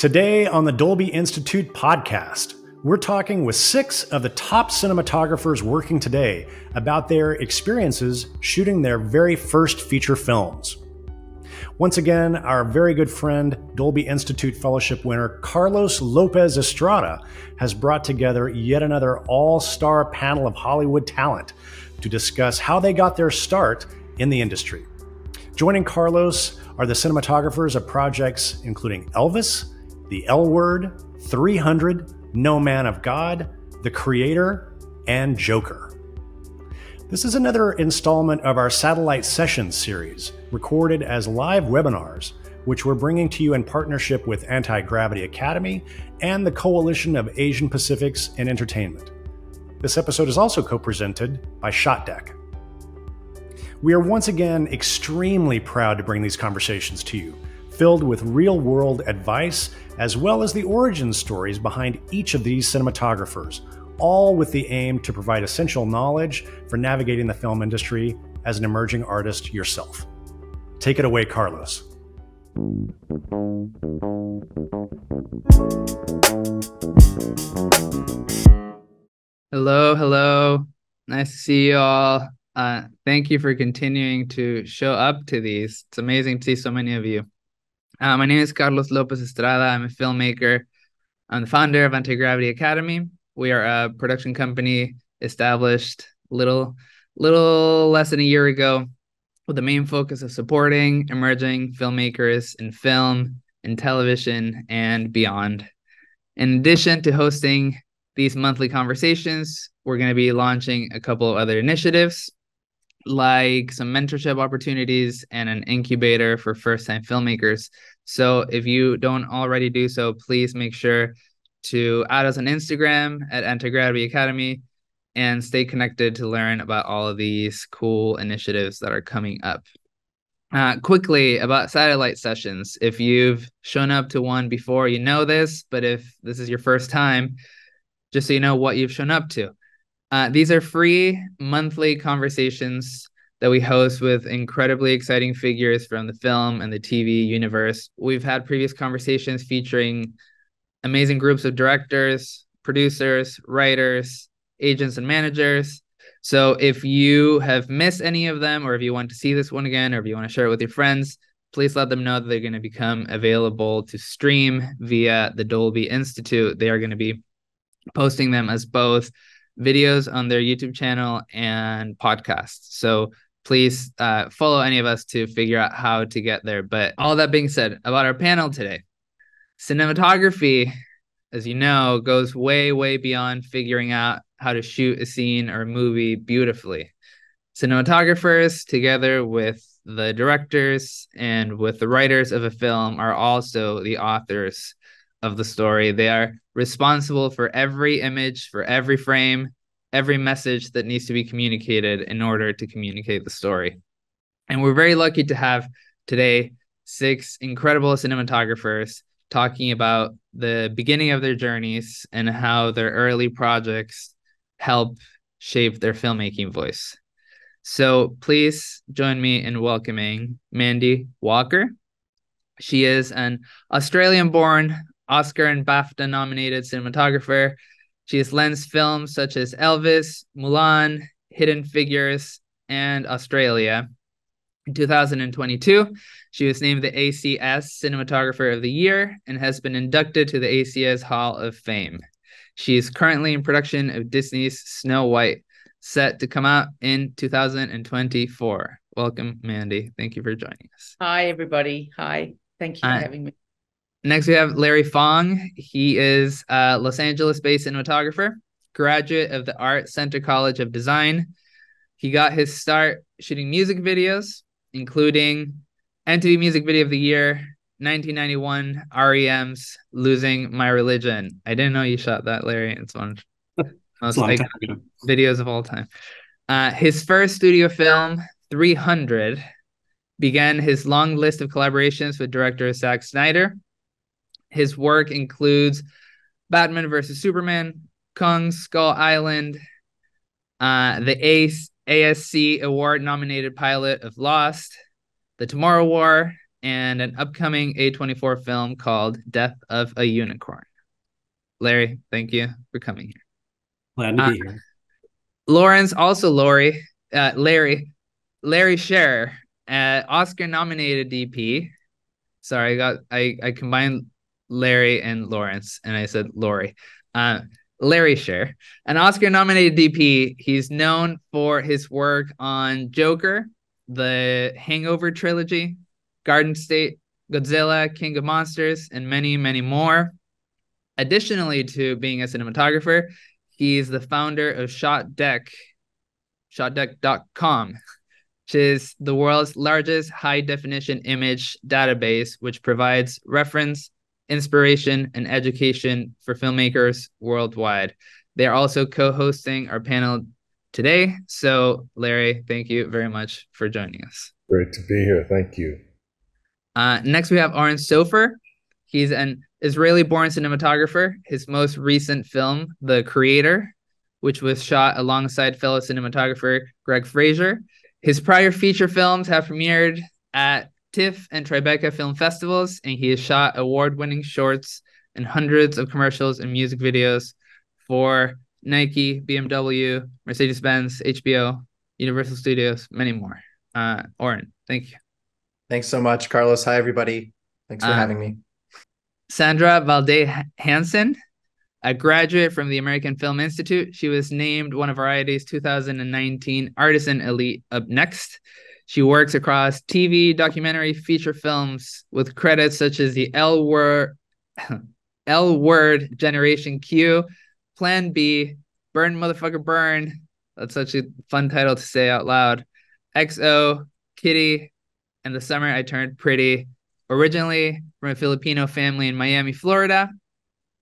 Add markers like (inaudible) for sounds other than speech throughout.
Today on the Dolby Institute podcast, we're talking with six of the top cinematographers working today about their experiences shooting their very first feature films. Once again, our very good friend, Dolby Institute Fellowship winner Carlos López Estrada has brought together yet another all star panel of Hollywood talent to discuss how they got their start in the industry. Joining Carlos are the cinematographers of projects including Elvis, The L Word, 300, No Man of God, The Creator, and Joker. This is another installment of our Satellite Sessions series, recorded as live webinars, which we're bringing to you in partnership with Antigravity Academy and the Coalition of Asian Pacifics in Entertainment. This episode is also co presented by ShotDeck. We are once again extremely proud to bring these conversations to you, filled with real world advice as well as the origin stories behind each of these cinematographers, all with the aim to provide essential knowledge for navigating the film industry as an emerging artist yourself. Take it away, Carlos. Hello, hello. Nice to see you all. Uh, thank you for continuing to show up to these. It's amazing to see so many of you. Uh, my name is Carlos López Estrada. I'm a filmmaker. I'm the founder of Antigravity Academy. We are a production company established little little less than a year ago with the main focus of supporting emerging filmmakers in film, in television, and beyond. In addition to hosting these monthly conversations, we're going to be launching a couple of other initiatives like some mentorship opportunities and an incubator for first time filmmakers. So if you don't already do so, please make sure to add us on Instagram at Antigravity Academy and stay connected to learn about all of these cool initiatives that are coming up. Uh, quickly about satellite sessions. If you've shown up to one before, you know this, but if this is your first time, just so you know what you've shown up to. Uh, these are free monthly conversations that we host with incredibly exciting figures from the film and the TV universe. We've had previous conversations featuring amazing groups of directors, producers, writers, agents, and managers. So if you have missed any of them, or if you want to see this one again, or if you want to share it with your friends, please let them know that they're going to become available to stream via the Dolby Institute. They are going to be posting them as both videos on their YouTube channel and podcasts. So please uh, follow any of us to figure out how to get there. But all that being said, about our panel today, cinematography, as you know, goes way, way beyond figuring out how to shoot a scene or a movie beautifully. Cinematographers, together with the directors and with the writers of a film, are also the authors of the story. They are responsible for every image, for every frame, every message that needs to be communicated in order to communicate the story. And we're very lucky to have today six incredible cinematographers talking about the beginning of their journeys and how their early projects help shape their filmmaking voice. So please join me in welcoming Mandy Walker. She is an Australian born Oscar and BAFTA nominated cinematographer. She has lensed films such as Elvis, Mulan, Hidden Figures, and Australia. In 2022, she was named the ACS Cinematographer of the Year and has been inducted to the ACS Hall of Fame. She is currently in production of Disney's Snow White, set to come out in 2024. Welcome, Mandy. Thank you for joining us. Hi, everybody. Hi. Thank you for uh, having me. Next, we have Larry Fong. He is a Los Angeles based cinematographer, graduate of the Art Center College of Design. He got his start shooting music videos, including MTV Music Video of the Year, 1991 REM's Losing My Religion. I didn't know you shot that, Larry. It's one of (laughs) most iconic videos of all time. Uh, his first studio film, 300, began his long list of collaborations with director Zack Snyder his work includes Batman versus Superman, Kong Skull Island, uh, the Ace ASC award nominated pilot of Lost, The Tomorrow War, and an upcoming A24 film called Death of a Unicorn. Larry, thank you for coming here. Glad to be uh, here. Lawrence, also Lori, uh, Larry, Larry Sher, uh, Oscar nominated DP. Sorry, I got I I combined Larry and Lawrence, and I said Lori. Uh, Larry Sher, an Oscar nominated DP. He's known for his work on Joker, the Hangover trilogy, Garden State, Godzilla, King of Monsters, and many, many more. Additionally to being a cinematographer, he's the founder of ShotDeck, shotdeck.com, which is the world's largest high definition image database, which provides reference, inspiration, and education for filmmakers worldwide. They're also co hosting our panel today. So, Larry, thank you very much for joining us. Great to be here. Thank you. Uh, next, we have Oren Soffer. He's an Israeli born cinematographer. His most recent film, The Creator, which was shot alongside fellow cinematographer Greig Fraser. His prior feature films have premiered at TIFF and Tribeca film festivals, and he has shot award winning shorts and hundreds of commercials and music videos for Nike, BMW, Mercedes Benz, HBO, Universal Studios, many more. Uh, Oren, thank you. Thanks so much, Carlos. Hi, everybody. Thanks for uh, having me. Sandra Valde Hansen, a graduate from the American Film Institute. She was named one of Variety's 2019 Artisan Elite Up Next. She works across TV, documentary, feature films with credits such as the L Word, (laughs) L Word Generation Q, Plan B, Burn Motherfucker Burn. That's such a fun title to say out loud. XO, Kitty, and the summer I turned pretty. Originally from a Filipino family in Miami, Florida,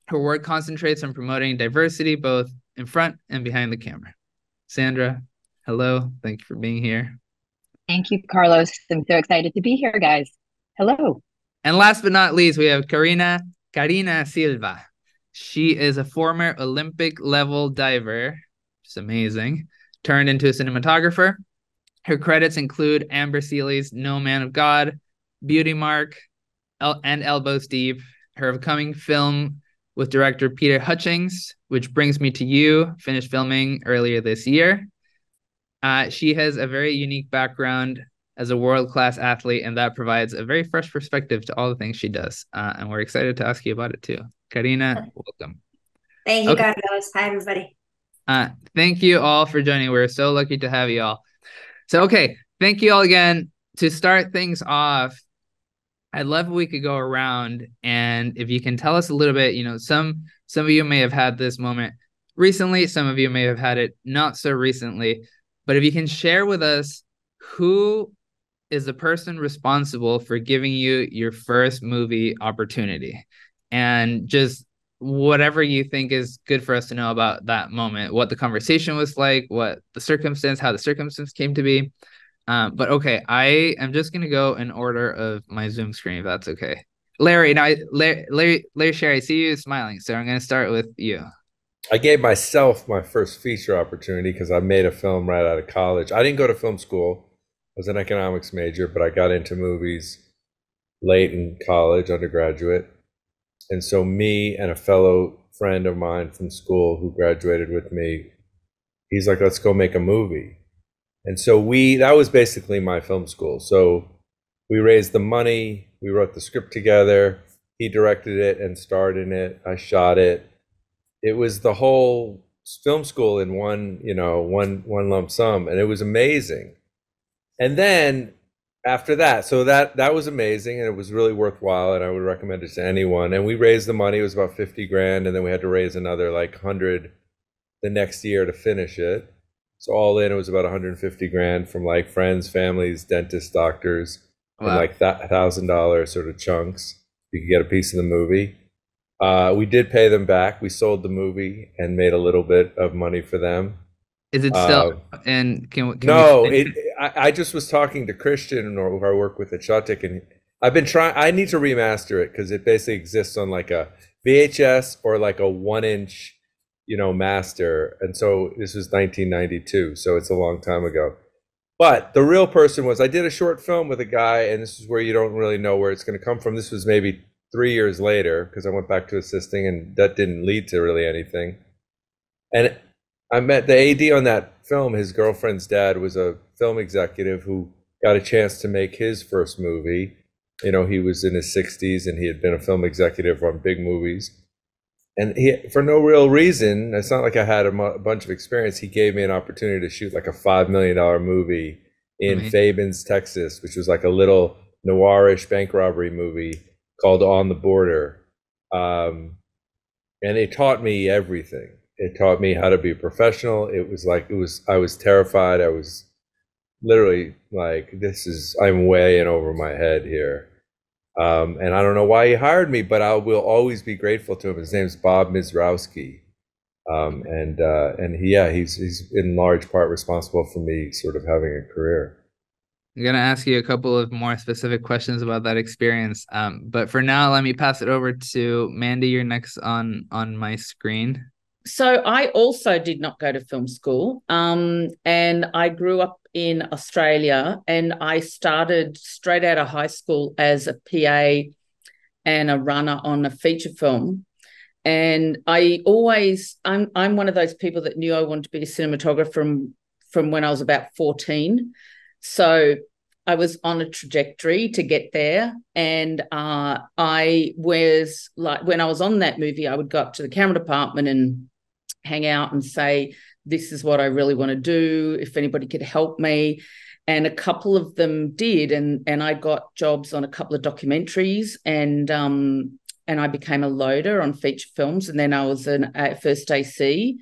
her work concentrates on promoting diversity both in front and behind the camera. Sandra, hello. Thank you for being here. Thank you, Carlos. I'm so excited to be here, guys. Hello. And last but not least, we have Karina Karina Silva. She is a former Olympic level diver, is amazing, turned into a cinematographer. Her credits include Amber Sealey's No Man of God, Beauty Mark, El- and Elbows Deep, her upcoming film with director Peter Hutchings, which brings me to you, finished filming earlier this year. Uh, she has a very unique background as a world class athlete, and that provides a very fresh perspective to all the things she does. Uh, and we're excited to ask you about it too. Karina, welcome. Thank you, okay. Carlos. Hi, everybody. Uh, thank you all for joining. We're so lucky to have you all. So, okay, thank you all again. To start things off, I'd love if we could go around and if you can tell us a little bit, you know, some some of you may have had this moment recently, some of you may have had it not so recently, but if you can share with us who is the person responsible for giving you your first movie opportunity and just whatever you think is good for us to know about that moment, what the conversation was like, what the circumstance, how the circumstance came to be. Um, but okay, I am just gonna go in order of my Zoom screen if that's okay. Larry, now Larry, Larry, Larry Sher, I see you smiling, so I'm gonna start with you. I gave myself my first feature opportunity because I made a film right out of college. I didn't go to film school. I was an economics major, but I got into movies late in college, undergraduate. And so me and a fellow friend of mine from school who graduated with me, he's like, let's go make a movie. And so we, that was basically my film school. So we raised the money, we wrote the script together, he directed it and starred in it, I shot it. It was the whole film school in one, you know, one one lump sum and it was amazing. And then after that, so that that was amazing and it was really worthwhile and I would recommend it to anyone. And we raised the money, it was about 50 grand and then we had to raise another like 100 the next year to finish it so all in, it was about 150 grand from like friends, families, dentists, doctors, wow. and like that thousand dollar sort of chunks. You could get a piece of the movie. Uh, we did pay them back. We sold the movie and made a little bit of money for them. Is it still? Uh, and can, can no? It, I, I just was talking to Christian, or who I work with at ShotDeck, and I've been trying. I need to remaster it because it basically exists on like a VHS or like a one inch you know, master. And so this was 1992, so it's a long time ago. but the real person was I did a short film with a guy, and this is where you don't really know where it's going to come from. This was maybe three years later because I went back to assisting, and that didn't lead to really anything. And I met the AD on that film. His girlfriend's dad was a film executive who got a chance to make his first movie. You know, he was in his 60s and he had been a film executive on big movies. And he, for no real reason, it's not like I had a, mu- bunch of experience. He gave me an opportunity to shoot like a $5 million movie in Amazing. Fabens, Texas, which was like a little noirish bank robbery movie called On the Border. Um, and it taught me everything. It taught me how to be professional. It was like, it was, I was terrified. I was literally like, this is, I'm way in over my head here. Um, and I don't know why he hired me, but I will always be grateful to him. His name's Bob Misiorowski. Um, and uh, and he, yeah, he's he's in large part responsible for me sort of having a career. I'm gonna ask you a couple of more specific questions about that experience. Um, but for now, let me pass it over to Mandy. You're next on on my screen. So I also did not go to film school. Um, and I grew up in Australia and I started straight out of high school as a PA and a runner on a feature film. And I always I'm I'm one of those people that knew I wanted to be a cinematographer from from when I was about 14. So I was on a trajectory to get there. And uh, I was like, when I was on that movie, I would go up to the camera department and hang out and say, This is what I really want to do. If anybody could help me. And a couple of them did. And, and I got jobs on a couple of documentaries and, um, and I became a loader on feature films. And then I was an, a first AC.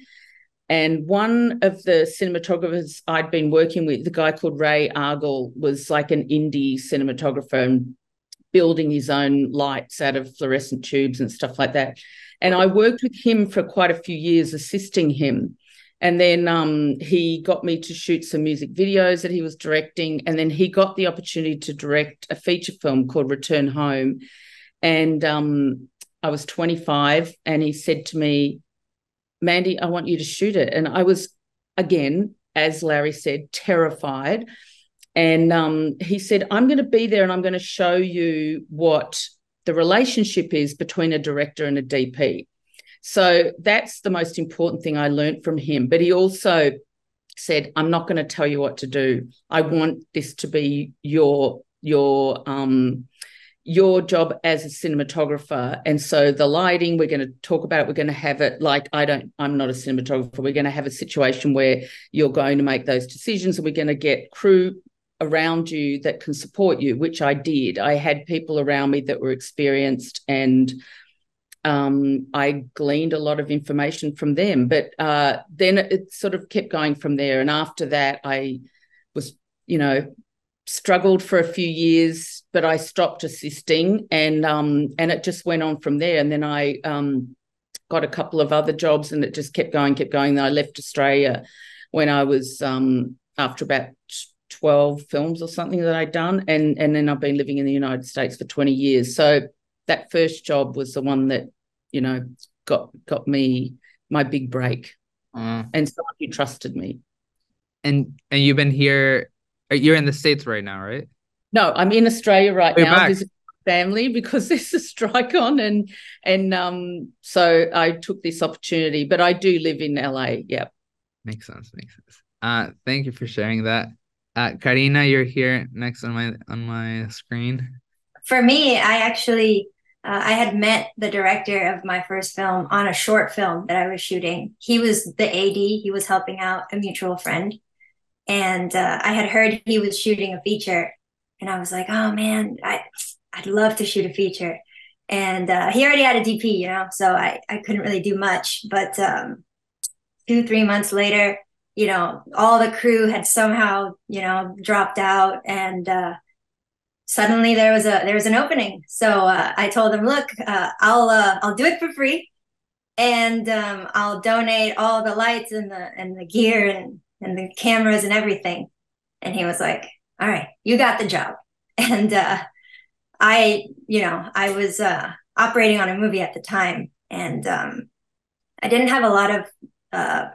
And one of the cinematographers I'd been working with, the guy called Ray Argall, was like an indie cinematographer and building his own lights out of fluorescent tubes and stuff like that. And I worked with him for quite a few years, assisting him. And then um, he got me to shoot some music videos that he was directing. And then he got the opportunity to direct a feature film called Return Home. And um, I was 25, and he said to me, Mandy, I want you to shoot it. And I was, again, as Larry said, terrified. And um, he said, I'm going to be there and I'm going to show you what the relationship is between a director and a DP. So that's the most important thing I learned from him. But he also said, I'm not going to tell you what to do. I want this to be your your um your job as a cinematographer. And so the lighting we're going to talk about we're going to have it like i don't i'm not a cinematographer. We're going to have a situation where you're going to make those decisions and we're going to get crew around you that can support you which i did. I had people around me that were experienced and um, i gleaned a lot of information from them. But uh, then it sort of kept going from there. And after that i was you know struggled for a few years, but I stopped assisting and um and it just went on from there. And then I um got a couple of other jobs and it just kept going, kept going. Then I left Australia when I was um after about 12 films or something that I'd done. And and then I've been living in the United States for 20 years. So that first job was the one that, you know, got got me my big break Uh, and someone who trusted me. and and you've been here. You're in the states right now, right? No, I'm in Australia right you're now back. visiting family (laughs) because there's a strike on and and um so I took this opportunity, but I do live in LA. Yeah. Makes sense. Makes sense. Uh, thank you for sharing that. Uh, Karina, you're here next on my on my screen. For me, I actually uh, I had met the director of my first film on a short film that I was shooting. He was the AD. He was helping out a mutual friend, and uh, I had heard he was shooting a feature, and I was like, "Oh man, I I'd love to shoot a feature." And uh, he already had a DP, you know, so I I couldn't really do much. But um, two three months later, you know, all the crew had somehow you know dropped out, and uh, suddenly there was a there was an opening. So uh, I told him, look, uh, I'll uh, I'll do it for free, and um, I'll donate all the lights and the and the gear and and the cameras and everything. And he was like, all right, you got the job. (laughs) And uh, I, you know, I was uh, operating on a movie at the time, and um, I didn't have a lot of uh,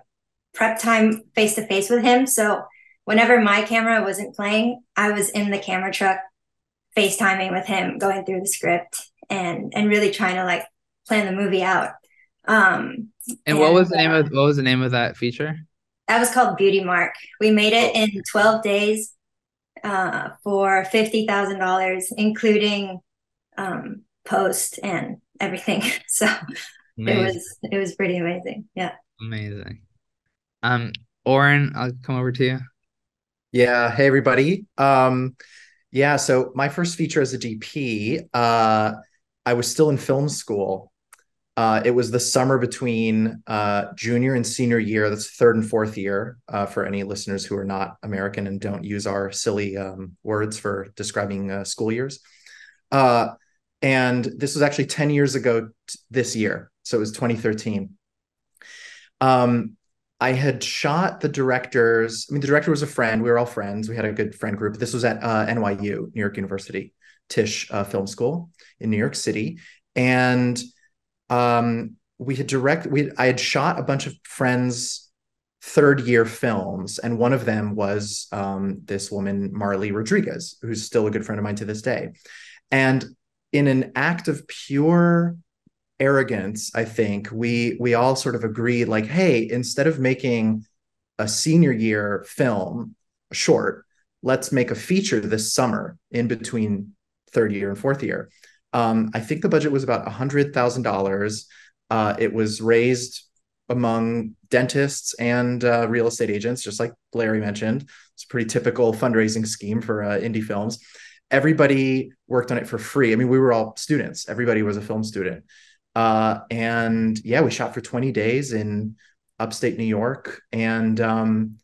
prep time face to face with him. So whenever my camera wasn't playing, I was in the camera truck FaceTiming with him, going through the script and and really trying to like plan the movie out. Um And, And, what was the name uh, of what was the name of that feature? That was called Beauty Mark. We made it in 12 days uh for $50,000 including um post and everything. (laughs) So it was it was pretty amazing. Yeah. Amazing. Um, Oren, I'll come over to you. Yeah. Hey, everybody. Um, yeah. So my first feature as a DP, uh, I was still in film school. Uh, it was the summer between uh, junior and senior year. That's third and fourth year uh, for any listeners who are not American and don't use our silly um, words for describing uh, school years. Uh, and this was actually 10 years ago t- this year. So it was 2013. Um, I had shot the directors. I mean, the director was a friend. We were all friends. We had a good friend group. This was at uh, NYU, New York University, Tisch Film School in New York City, and um, we had direct. We I had shot a bunch of friends' third year films, and one of them was um, this woman Marley Rodriguez, who's still a good friend of mine to this day, and in an act of pure arrogance i think we we all sort of agreed like hey instead of making a senior year film short let's make a feature this summer in between third year and fourth year um, i think the budget was about $100000 uh, it was raised among dentists and uh, real estate agents just like larry mentioned. It's a pretty typical fundraising scheme for uh, indie films. Everybody worked on it for free. I mean we were all students. Everybody was a film student. Uh, and yeah, we shot for 20 days in upstate New York. And um,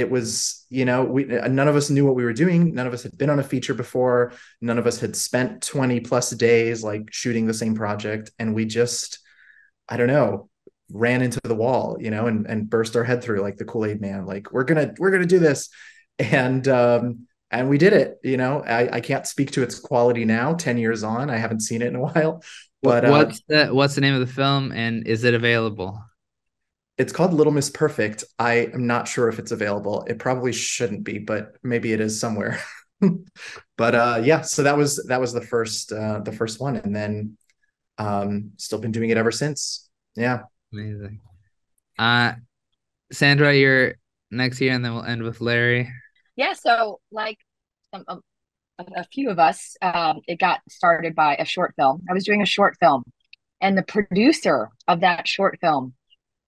it was, you know, we none of us knew what we were doing. None of us had been on a feature before. None of us had spent 20 plus days like shooting the same project. And we just, I don't know, ran into the wall, you know, and and burst our head through like the Kool-Aid man. Like, we're gonna, we're gonna do this. And um, and we did it, you know. I, I can't speak to its quality now, 10 years on. I haven't seen it in a while. But uh, what's the what's the name of the film and is it available? It's called Little Miss Perfect. I am not sure if it's available. It probably shouldn't be, but maybe it is somewhere. (laughs) but uh yeah, so that was that was the first uh the first one and then um still been doing it ever since. Yeah. Amazing. Uh Sandra, you're next here and then we'll end with Larry. Yeah, so like some, um, a, a few of us, um, it got started by a short film. I was doing a short film, and the producer of that short film,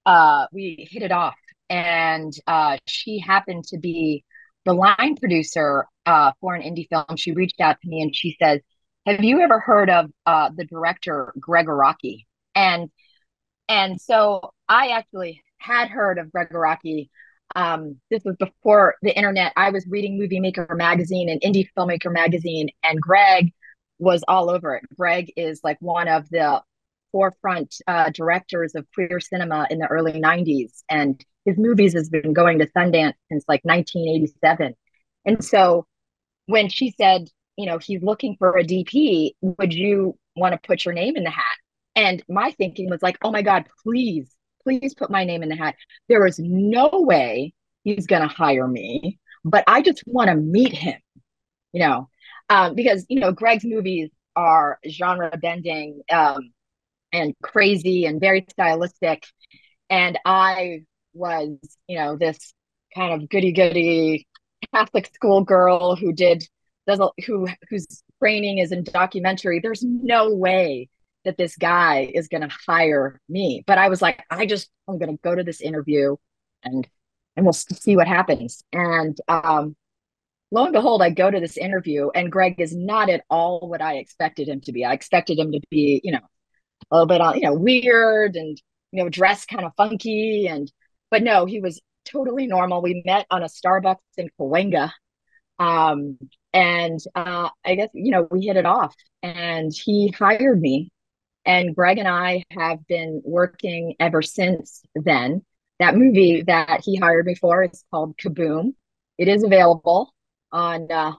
uh, we hit it off, and uh, she happened to be the line producer uh, for an indie film. She reached out to me and she says, "Have you ever heard of uh, the director Gregg Araki?" And and so I actually had heard of Gregg Araki um, this was before the internet. I was reading Movie Maker magazine and Indie Filmmaker magazine, and Gregg was all over it. Gregg is like one of the forefront uh, directors of queer cinema in the early 90s, and his movies has been going to Sundance since like 1987. And so when she said, you know, he's looking for a DP, would you want to put your name in the hat? And my thinking was like, oh my God, please, please put my name in the hat. There is no way he's going to hire me, but I just want to meet him, you know, um, because, you know, Gregg's movies are genre bending um, and crazy and very stylistic. And I was, you know, this kind of goody goody Catholic school girl who did, does, who, whose training is in documentary. There's no way that this guy is going to hire me. But I was like, I just, I'm going to go to this interview and, and we'll see what happens. And, um, lo and behold, I go to this interview and Gregg is not at all what I expected him to be. I expected him to be, you know, a little bit on, you know, weird and, you know, dressed kind of funky. And, but no, he was totally normal. We met on a Starbucks in Cahuenga. Um, and uh, I guess, you know, we hit it off and he hired me and Gregg and I have been working ever since then. That movie that he hired me for is called Kaboom. It is available on, uh,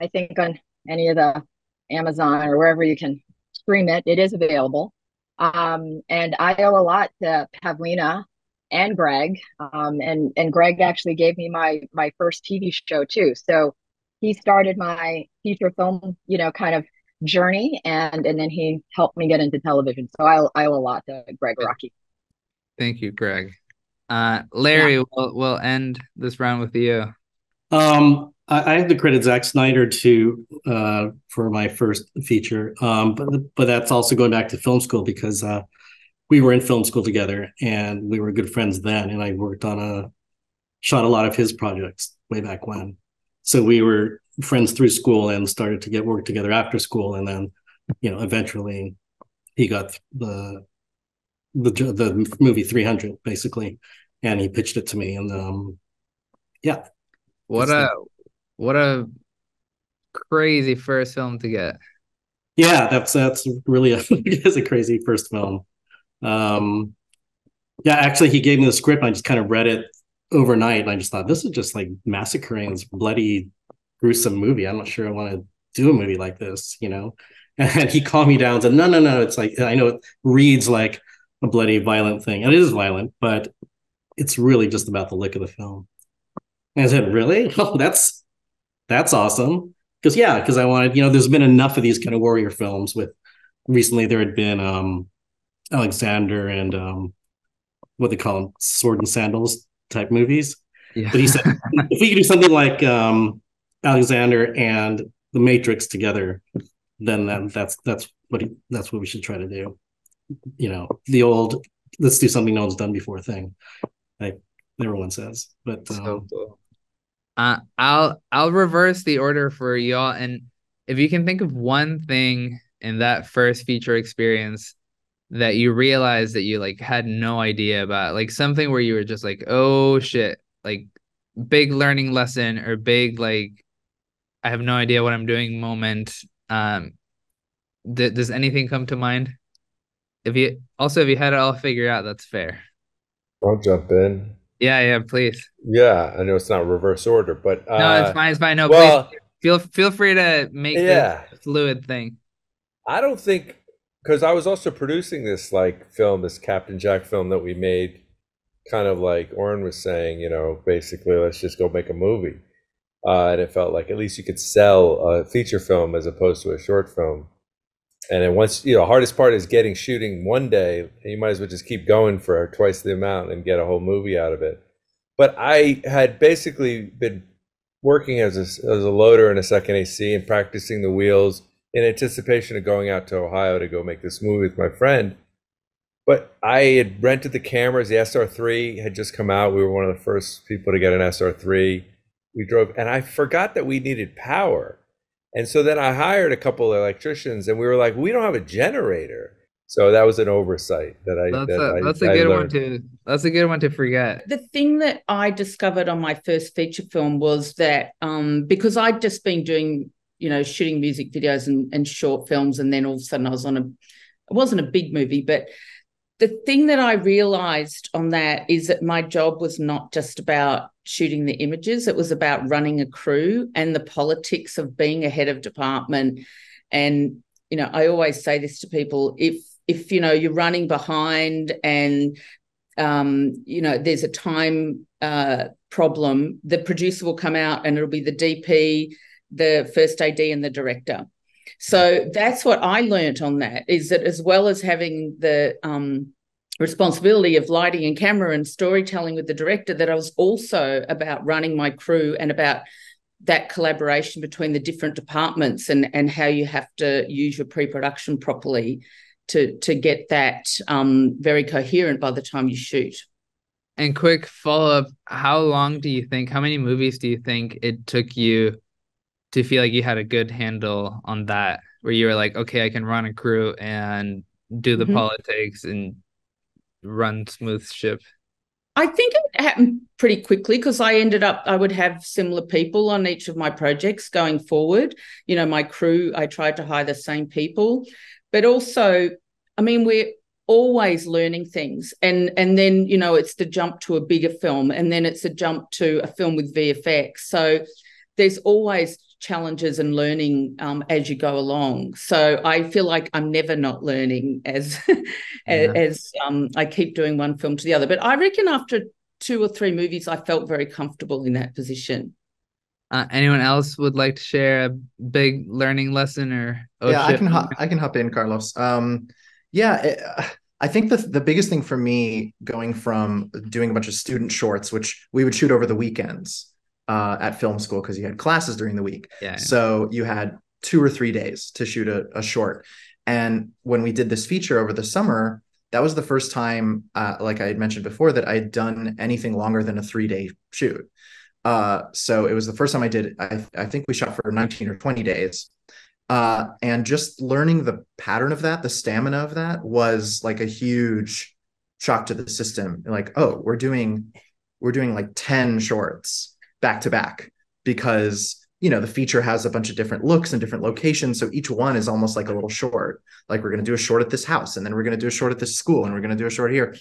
I think, on any of the Amazon or wherever you can stream it. It is available. Um, and I owe a lot to Pavlina and Gregg. Um, and and Gregg actually gave me my my first TV show too. So he started my feature film, you know, kind of journey, and and then he helped me get into television. So I I owe a lot to Gregg Araki. Thank you, Gregg. Uh, Larry, yeah. we'll we'll end this round with you. Um, I, I have to credit Zack Snyder to uh, for my first feature, um, but but that's also going back to film school because uh, we were in film school together and we were good friends then, and I worked on a shot a lot of his projects way back when. So we were friends through school and started to get work together after school, and then you know eventually he got the the the movie 300 basically, and he pitched it to me, and um, yeah. What a what a crazy first film to get. Yeah, that's that's really a, (laughs) is a crazy first film. Um, yeah, actually, he gave me the script. I just kind of read it overnight, and I just thought this is just like massacring this bloody, gruesome movie. I'm not sure I want to do a movie like this, you know. (laughs) And he calmed me down and said, "No, no, no. It's like I know it reads like a bloody, violent thing, and it is violent, but it's really just about the look of the film." And I said, "Really? (laughs) Oh, that's that's awesome." Because yeah, because I wanted, you know, there's been enough of these kind of warrior films. With recently, there had been um, Alexander and um, what they call them, sword and sandals type movies. Yeah. But he said (laughs) if we could do something like um, Alexander and The Matrix together, then that, that's that's what he, that's what we should try to do. You know, the old let's do something no one's done before thing, like everyone says. But um, so cool. Uh, I'll I'll reverse the order for y'all, and if you can think of one thing in that first feature experience that you realized that you like had no idea about like something where you were just like oh shit like big learning lesson or big like i have no idea what i'm doing moment um th- does anything come to mind? If you also if you had it all figured out that's fair. I'll jump in yeah yeah please. Yeah i know it's not reverse order but uh, no it's fine it's fine. No well, please feel feel free to make yeah. fluid thing. I don't think because I was also producing this like film, this Captain Jack film that we made, kind of like Oren was saying, you know, basically let's just go make a movie, uh, and it felt like at least you could sell a feature film as opposed to a short film. And then once you know, hardest part is getting shooting one day. You might as well just keep going for twice the amount and get a whole movie out of it. But I had basically been working as a, as a loader in a second AC and practicing the wheels in anticipation of going out to Ohio to go make this movie with my friend. But I had rented the cameras. The SR3 had just come out. We were one of the first people to get an SR3. We drove, and I forgot that we needed power. And so then I hired a couple of electricians, and we were like, we don't have a generator. So that was an oversight that I. That's that a, I, that's a I good learned. one to. That's a good one to forget. The thing that I discovered on my first feature film was that um, because I'd just been doing you know, shooting music videos and, and short films. And then all of a sudden I was on a, it wasn't a big movie, but the thing that I realized on that is that my job was not just about shooting the images, it was about running a crew and the politics of being a head of department. And, you know, I always say this to people if, if, you know, you're running behind and, um, you know, there's a time uh, problem, the producer will come out and it'll be the DP the first AD and the director. So that's what I learnt on that is that as well as having the um, responsibility of lighting and camera and storytelling with the director, that I was also about running my crew and about that collaboration between the different departments and and how you have to use your pre-production properly to to get that um, very coherent by the time you shoot. And quick follow up: How long do you think? How many movies do you think it took you to feel like you had a good handle on that where you were like okay i can run a crew and do the mm-hmm. politics and run smooth ship? I think it happened pretty quickly because i ended up i would have similar people on each of my projects going forward. You know my crew i tried to hire the same people. But also i mean we're always learning things. And and then you know it's the jump to a bigger film and then it's a jump to a film with vfx so there's always challenges and learning um, as you go along. So I feel like I'm never not learning as (laughs) yeah. as um, I keep doing one film to the other. But I reckon after two or three movies, I felt very comfortable in that position. Uh, anyone else would like to share a big learning lesson or? Oh, yeah, shit. I can hop, I can hop in, Carlos. Um, yeah, it, I think the the biggest thing for me going from doing a bunch of student shorts, which we would shoot over the weekends uh, at film school because you had classes during the week. Yeah. So you had two or three days to shoot a, a short. And when we did this feature over the summer, that was the first time, uh, like I had mentioned before, that I had done anything longer than a three day shoot. Uh, so it was the first time I did. I, I think we shot for 19 or 20 days. Uh, and just learning the pattern of that, the stamina of that was like a huge shock to the system. Like, oh, we're doing we're doing like 10 shorts back to back because you know the feature has a bunch of different looks and different locations. So each one is almost like a little short. Like we're going to do a short at this house and then we're going to do a short at this school and we're going to do a short here.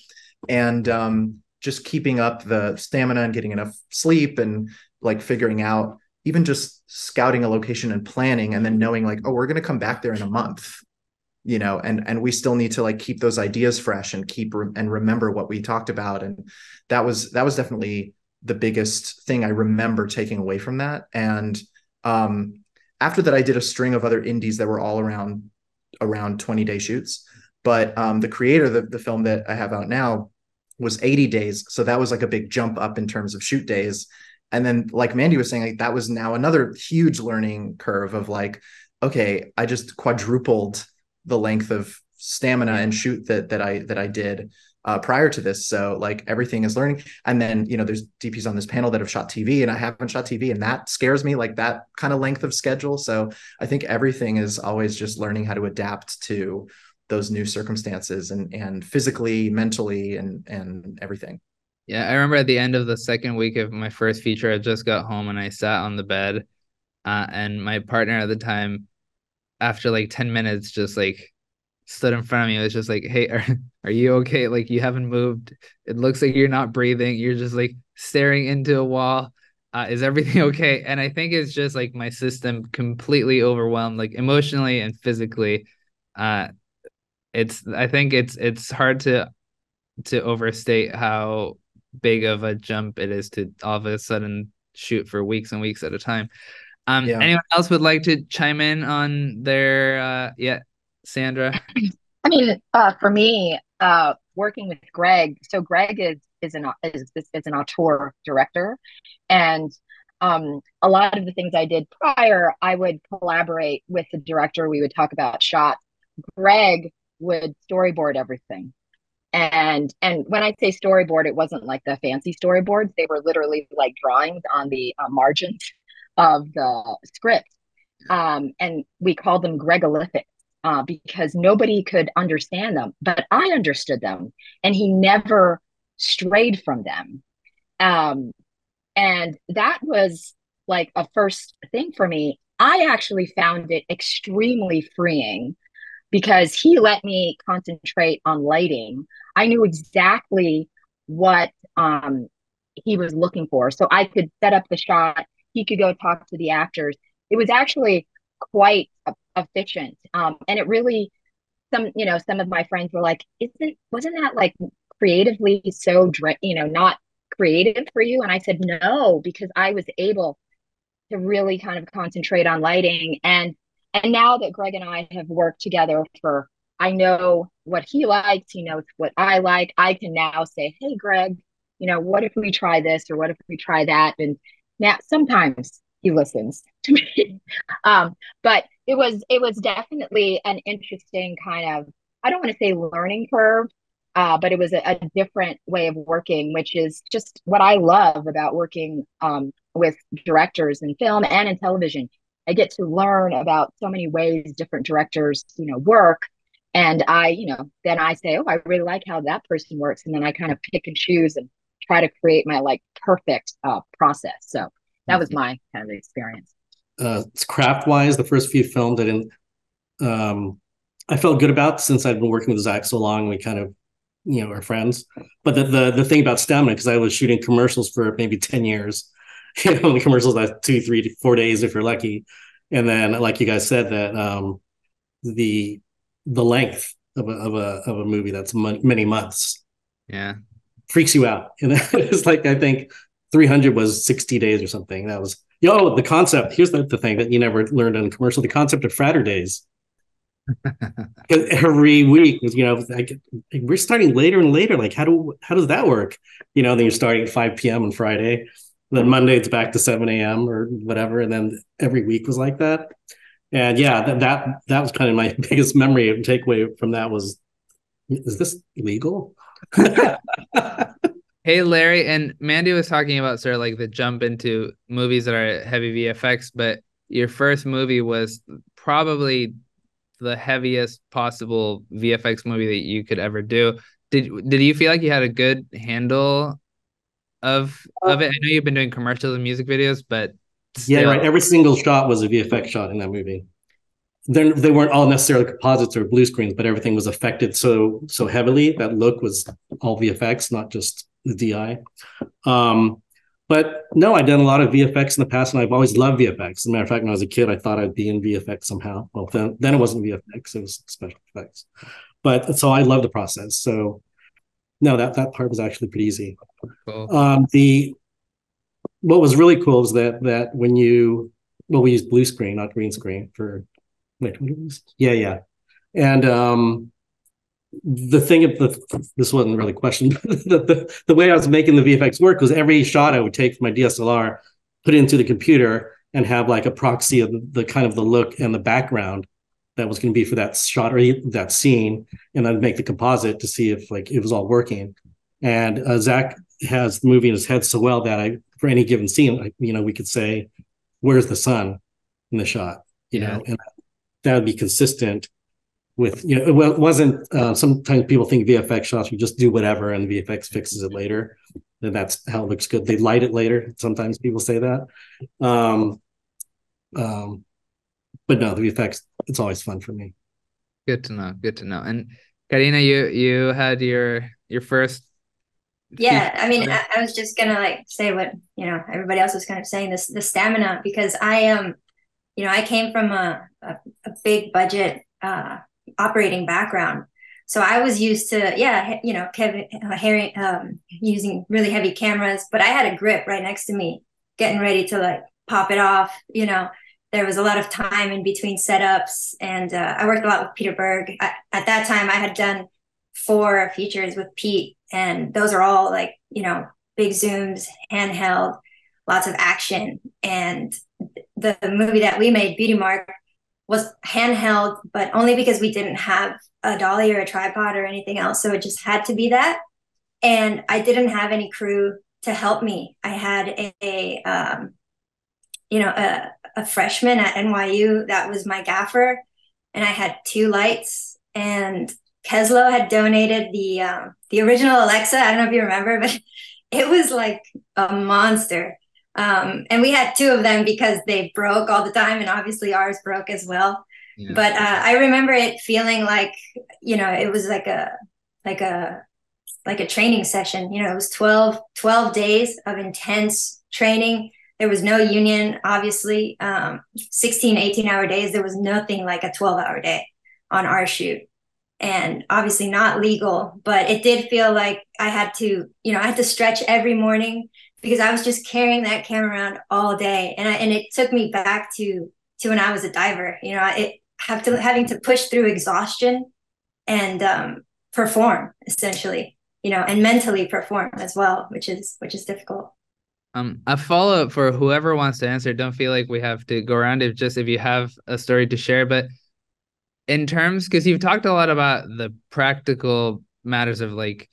And um, just keeping up the stamina and getting enough sleep and like figuring out even just scouting a location and planning and then knowing like oh we're going to come back there in a month you know and and we still need to like keep those ideas fresh and keep re- and remember what we talked about. And that was that was definitely the biggest thing i remember taking away from that. And um after that i did a string of other indies that were all around around 20 day shoots. But um the creator the, the film that i have out now was 80 days. So that was like a big jump up in terms of shoot days. And then like mandy was saying like that was now another huge learning curve of like okay i just quadrupled the length of stamina and shoot that that i that i did uh, prior to this. So like everything is learning. And then you know there's dps on this panel that have shot tv and i haven't shot tv and that scares me like that kind of length of schedule. So i think everything is always just learning how to adapt to those new circumstances and and physically mentally and and everything. Yeah, I remember at the end of the second week of my first feature, I just got home and I sat on the bed, uh, and my partner at the time, after like ten minutes, just like stood in front of me. It was just like, "Hey, (laughs) are are you okay? Like you haven't moved. It looks like you're not breathing. You're just like staring into a wall. Uh, is everything (laughs) okay?" And I think it's just like my system completely overwhelmed, like emotionally and physically. Uh, it's I think it's it's hard to to overstate how big of a jump it is to all of a sudden shoot for weeks and weeks at a time. Um, yeah. anyone else would like to chime in on their uh, yeah, Sandra? (clears throat) I mean, uh, for me, uh, working with Gregg. So Gregg is is an is is an auteur director, and um, a lot of the things I did prior, I would collaborate with the director. We would talk about shots. Gregg would storyboard everything and and when i say storyboard it wasn't like the fancy storyboards they were literally like drawings on the uh, margins of the script um, and we called them gregolithics uh, because nobody could understand them but i understood them and he never strayed from them um, and that was like a first thing for me i actually found it extremely freeing because he let me concentrate on lighting. I knew exactly what um, he was looking for. So I could set up the shot, he could go talk to the actors. It was actually quite efficient. Um, and it really, some, you know, some of my friends were like, isn't, wasn't that like creatively so, you know, not creative for you? And I said, no, because I was able to really kind of concentrate on lighting and and now that Gregg and I have worked together for, I know what he likes, he knows what I like. I can now say, hey, Gregg, you know, what if we try this or what if we try that? And now sometimes he listens to me. (laughs) um, but it was it was definitely an interesting kind of I don't want to say learning curve, uh, but it was a, a, different way of working, which is just what I love about working um, with directors in film and in television. I get to learn about so many ways different directors, you know, work. And I, you know, then I say, oh, I really like how that person works. And then I kind of pick and choose and try to create my like perfect uh, process. So that was my kind of experience. Uh, craft wise, the first few films I didn't, um, I felt good about since I've been working with Zack so long. We kind of, you know, are friends. But the the, the thing about stamina, because I was shooting commercials for maybe 10 years (laughs) You know, the commercials last two, three, four days if you're lucky, and then like you guys said that um, the the length of a of a of a movie that's many months. Yeah, freaks you out. (laughs) And it's like I think 300 was 60 days or something. That was yo the concept. Here's the, the thing that you never learned in commercial: the concept of Fraturdays. (laughs) every week was you know like, we're starting later and later like how do how does that work you know then you're starting at 5 p.m on friday then monday it's back to 7 a.m or whatever and then every week was like that and yeah that that, that was kind of my (laughs) biggest memory and takeaway from that was is this legal (laughs) hey larry and mandy was talking about sort of like the jump into movies that are heavy vfx but your first movie was probably the heaviest possible VFX movie that you could ever do. Did did you feel like you had a good handle of uh, of it? I know you've been doing commercials and music videos, but still... yeah, right. Every single shot was a VFX shot in that movie. They're, they weren't all necessarily composites or blue screens, but everything was affected so so heavily that look was all VFX, not just the DI. Um, but no, I've done a lot of VFX in the past, and I've always loved VFX. As a matter of fact, when I was a kid, I thought I'd be in VFX somehow. Well, then, then it wasn't VFX; it was special effects. But so I love the process. So no, that that part was actually pretty easy. Cool. Um, the what was really cool is that that when you well, we used blue screen, not green screen for wait, yeah, yeah, and um, the thing of the this wasn't really a question (laughs) the, the, the way i was making the vfx work was every shot i would take from my dslr put it into the computer and have like a proxy of the, the kind of the look and the background that was going to be for that shot or that scene. And then make the composite to see if like it was all working. And uh, Zack has the movie in his head so well that i for any given scene like, you know we could say where's the sun in the shot? You yeah. know and that would be consistent with you know it wasn't uh, sometimes people think vfx shots you just do whatever and vfx fixes it later. And that's how it looks good. They light it later. Sometimes people say that. Um um but no the vfx it's always fun for me. Good to know. Good to know. And karina you you had your your first yeah i mean I, I was just gonna like say what you know everybody else was kind of saying this the stamina because i am um, you know i came from a, a, a big budget uh operating background. So I was used to, yeah, you know, Kevin, uh, um, using really heavy cameras, but I had a grip right next to me, getting ready to like pop it off. You know, there was a lot of time in between setups, and uh, I worked a lot with Peter Berg. I, at that time, I had done four features with Pete, and those are all like, you know, big zooms, handheld, lots of action. And the, the movie that we made, Beauty Mark, was handheld, but only because we didn't have a dolly or a tripod or anything else. So it just had to be that. And I didn't have any crew to help me. I had a, a um, you know, a, a freshman at NYU that was my gaffer, and I had two lights. And Keslow had donated the um, the original Alexa. I don't know if you remember, but (laughs) it was like a monster. Um, and we had two of them because they broke all the time, and obviously ours broke as well. Yeah. But uh, I remember it feeling like you know it was like a like a like a training session. You know, it was 12, 12 days of intense training. There was no union, obviously. Um, 16, 18 hour days. There was nothing like a 12 hour day on our shoot. And obviously not legal, but it did feel like I had to, you know, I had to stretch every morning because I was just carrying that camera around all day, and I, and it took me back to to when I was a diver. You know, it have to having to push through exhaustion and um, perform essentially. You know, and mentally perform as well, which is which is difficult. Um, a follow up for whoever wants to answer. Don't feel like we have to go around it. Just if you have a story to share, but in terms because you've talked a lot about the practical matters of like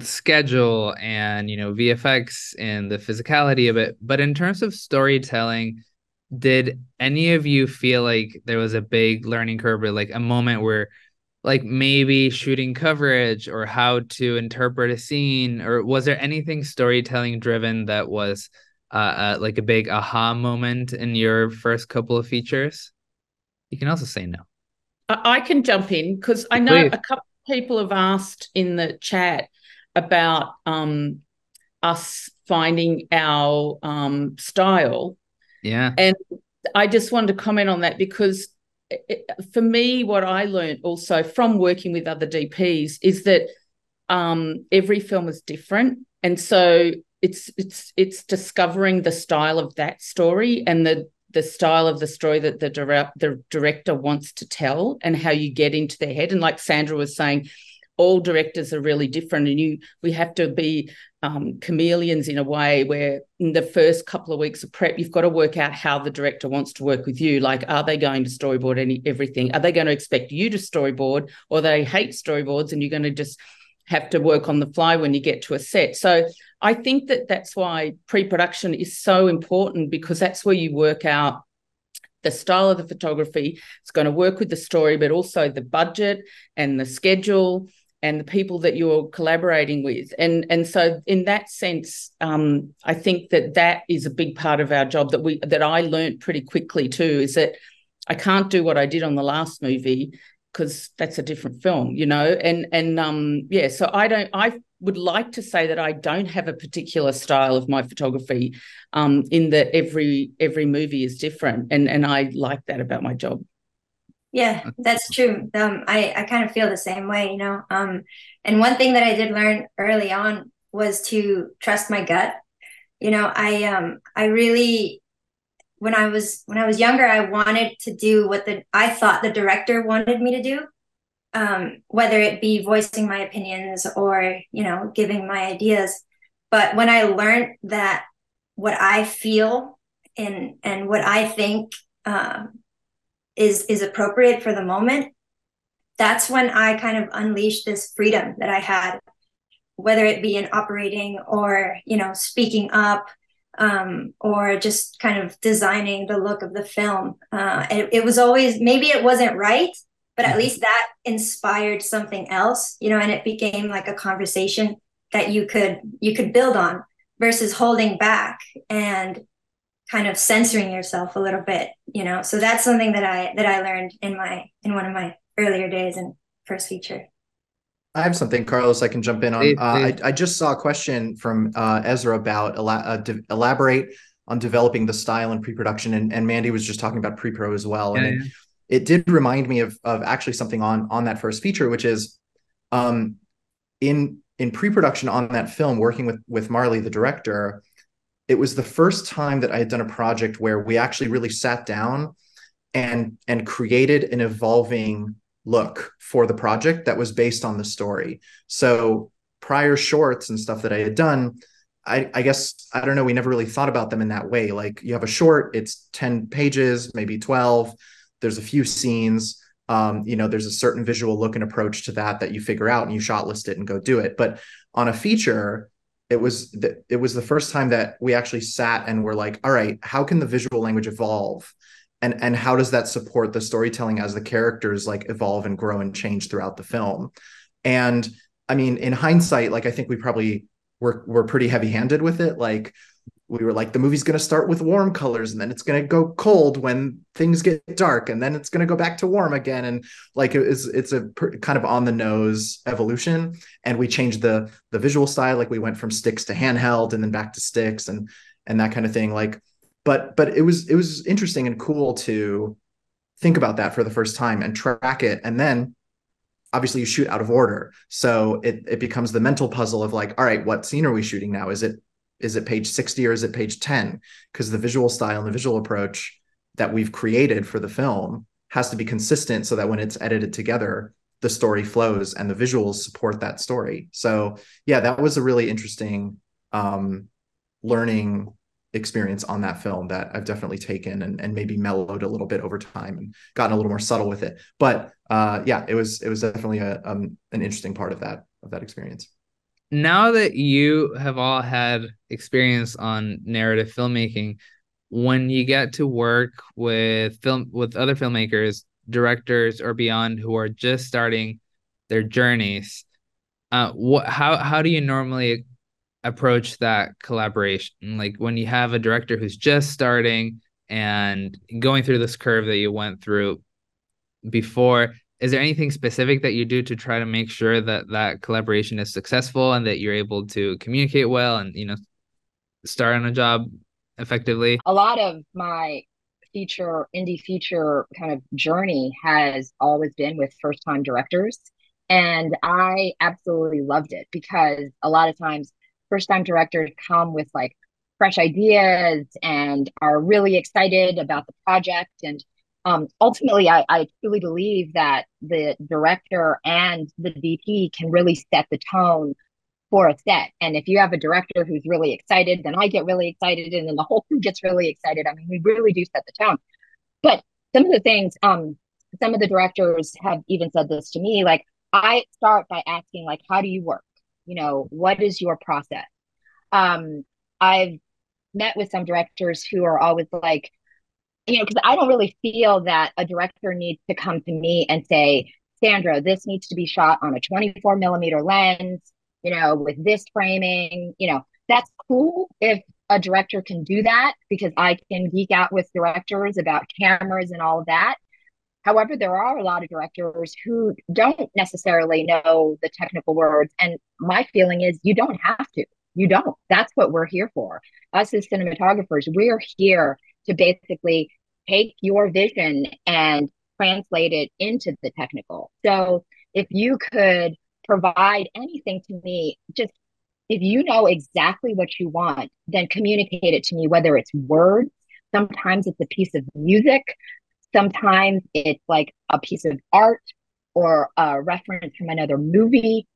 schedule and you know VFX and the physicality of it. But in terms of storytelling, did any of you feel like there was a big learning curve or like a moment where like maybe shooting coverage or how to interpret a scene or was there anything storytelling driven that was uh, uh, like a big aha moment in your first couple of features you can also say no i can jump in because i know Please. a couple people have asked in the chat about um, us finding our um, style. Yeah. And I just wanted to comment on that because it, for me, what I learned also from working with other DPs is that um, every film is different, and so it's it's it's discovering the style of that story and the the style of the story that the direct the director wants to tell and how you get into their head. And like Sandra was saying, all directors are really different, and you we have to be um, chameleons in a way where in the first couple of weeks of prep, you've got to work out how the director wants to work with you. Like, are they going to storyboard any everything? Are they going to expect you to storyboard, or they hate storyboards and you're going to just have to work on the fly when you get to a set? So I think that that's why pre-production is so important because that's where you work out the style of the photography. It's going to work with the story, but also the budget and the schedule and the people that you're collaborating with. And and so in that sense um, i think that that is a big part of our job that we that i learned pretty quickly too is that i can't do what i did on the last movie because that's a different film you know? And and um yeah so i don't i would like to say that i don't have a particular style of my photography um in that every every movie is different. And and i like that about my job yeah, that's true. Um, I, I kind of feel the same way, you know. Um, and one thing that I did learn early on was to trust my gut. You know, I um I really when I was when I was younger, I wanted to do what the I thought the director wanted me to do. Um, whether it be voicing my opinions or, you know, giving my ideas. But when I learned that what I feel and and what I think uh, is is appropriate for the moment that's when i kind of unleashed this freedom that i had whether it be in operating or you know speaking up um, or just kind of designing the look of the film uh, it, it was always maybe it wasn't right but at mm-hmm. least that inspired something else you know and it became like a conversation that you could you could build on versus holding back and kind of censoring yourself a little bit you know so that's something that i that i learned in my in one of my earlier days in first feature I have something, Carlos. I can jump in on. Uh, I, I just saw a question from uh, Ezra about uh, de- elaborate on developing the style in pre-production, and, and Mandy was just talking about pre-pro as well. Yeah, and yeah. It, it, did remind me of of actually something on on that first feature, which is, um, in in pre-production on that film, working with with Marley, the director it was the first time that I had done a project where we actually really sat down and and created an evolving look for the project that was based on the story. So prior shorts and stuff that I had done, I, I, guess I don't know. We never really thought about them in that way. Like you have a short, it's ten pages, maybe twelve. There's a few scenes. Um, you know, there's a certain visual look and approach to that that you figure out and you shot list it and go do it. But on a feature, it was the, it was the first time that we actually sat and were like all right how can the visual language evolve? And and how does that support the storytelling as the characters like evolve and grow and change throughout the film? And i mean in hindsight like i think we probably were were pretty heavy handed with it. Like we were like the movie's going to start with warm colors and then it's going to go cold when things get dark and then it's going to go back to warm again. And like it's it's a per, kind of on the nose evolution and we changed the the visual style. Like we went from sticks to handheld and then back to sticks and and that kind of thing like but but it was it was interesting and cool to think about that for the first time and track it and then obviously you shoot out of order. So it it becomes the mental puzzle of like all right what scene are we shooting now? Is it is it page 60 or is it page 10 because the visual style and the visual approach that we've created for the film has to be consistent so that when it's edited together the story flows and the visuals support that story. So yeah that was a really interesting um, learning experience on that film that I've definitely taken and, and maybe mellowed a little bit over time and gotten a little more subtle with it. But uh, yeah, it was it was definitely a um, an interesting part of that of that experience now that you have all had experience on narrative filmmaking, when you get to work with film with other filmmakers, directors or beyond who are just starting their journeys, uh, what how how do you normally approach that collaboration? Like when you have a director who's just starting and going through this curve that you went through before is there anything specific that you do to try to make sure that that collaboration is successful and that you're able to communicate well and you know start on a job effectively? A lot of my feature indie feature kind of journey has always been with first time directors and i absolutely loved it because a lot of times first time directors come with like fresh ideas and are really excited about the project and um, ultimately I, I truly believe that the director and the dp can really set the tone for a set. And if you have a director who's really excited, then I get really excited, and then the whole crew gets really excited. I mean, we really do set the tone. But some of the things, um, some of the directors have even said this to me, like I start by asking, like, how do you work? You know, what is your process? Um, I've met with some directors who are always like, you know, because I don't really feel that a director needs to come to me and say, Sandra, this needs to be shot on a 24 millimeter lens you know, with this framing, you know, that's cool if a director can do that because I can geek out with directors about cameras and all of that. However, there are a lot of directors who don't necessarily know the technical words. And my feeling is you don't have to. You don't. That's what we're here for. Us as cinematographers, we're here to basically take your vision and translate it into the technical. So if you could provide anything to me, just if you know exactly what you want, then communicate it to me, whether it's words, sometimes it's a piece of music, sometimes it's like a piece of art or a reference from another movie.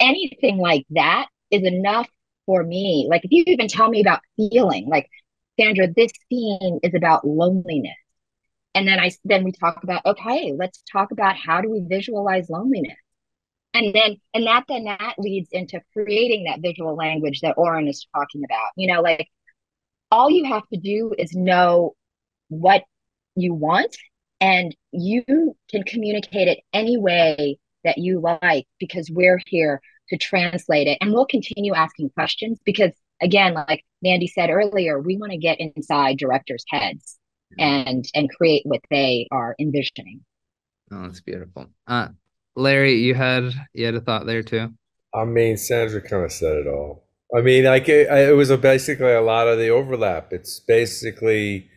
Anything like that is enough for me. Like if you even tell me about feeling, like Sandra, this scene is about loneliness. And then I then we talk about, okay, let's talk about how do we visualize loneliness? and then and that then that leads into creating that visual language that Oren is talking about. You know, like all you have to do is know what you want and you can communicate it any way that you like because we're here to translate it and we'll continue asking questions because again like mandy said earlier we want to get inside directors heads and and create what they are envisioning oh that's beautiful uh Larry, you had you had a thought there too. I mean, Sandra kind of said it all. I mean, like it, it was a, basically a lot of the overlap. It's basically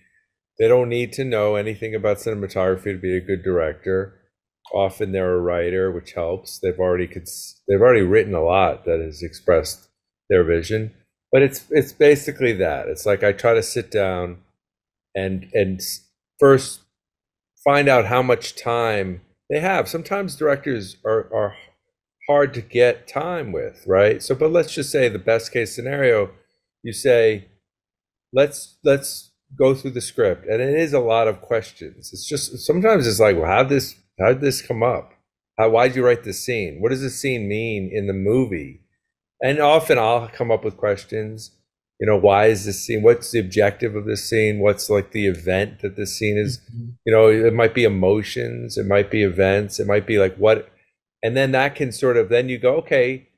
they don't need to know anything about cinematography to be a good director. Often they're a writer, which helps. They've already could, they've already written a lot that has expressed their vision. But it's it's basically that. It's like I try to sit down and and first find out how much time they have. Sometimes directors are, are hard to get time with, right? So, but let's just say the best case scenario, you say, let's let's go through the script, and it is a lot of questions. It's just sometimes it's like, well, how this how did this come up? How why did you write this scene? What does this scene mean in the movie? And often I'll come up with questions you know why is this scene what's the objective of this scene what's like the event that this scene is mm-hmm. you know it might be emotions it might be events it might be like what and then that can sort of then you go okay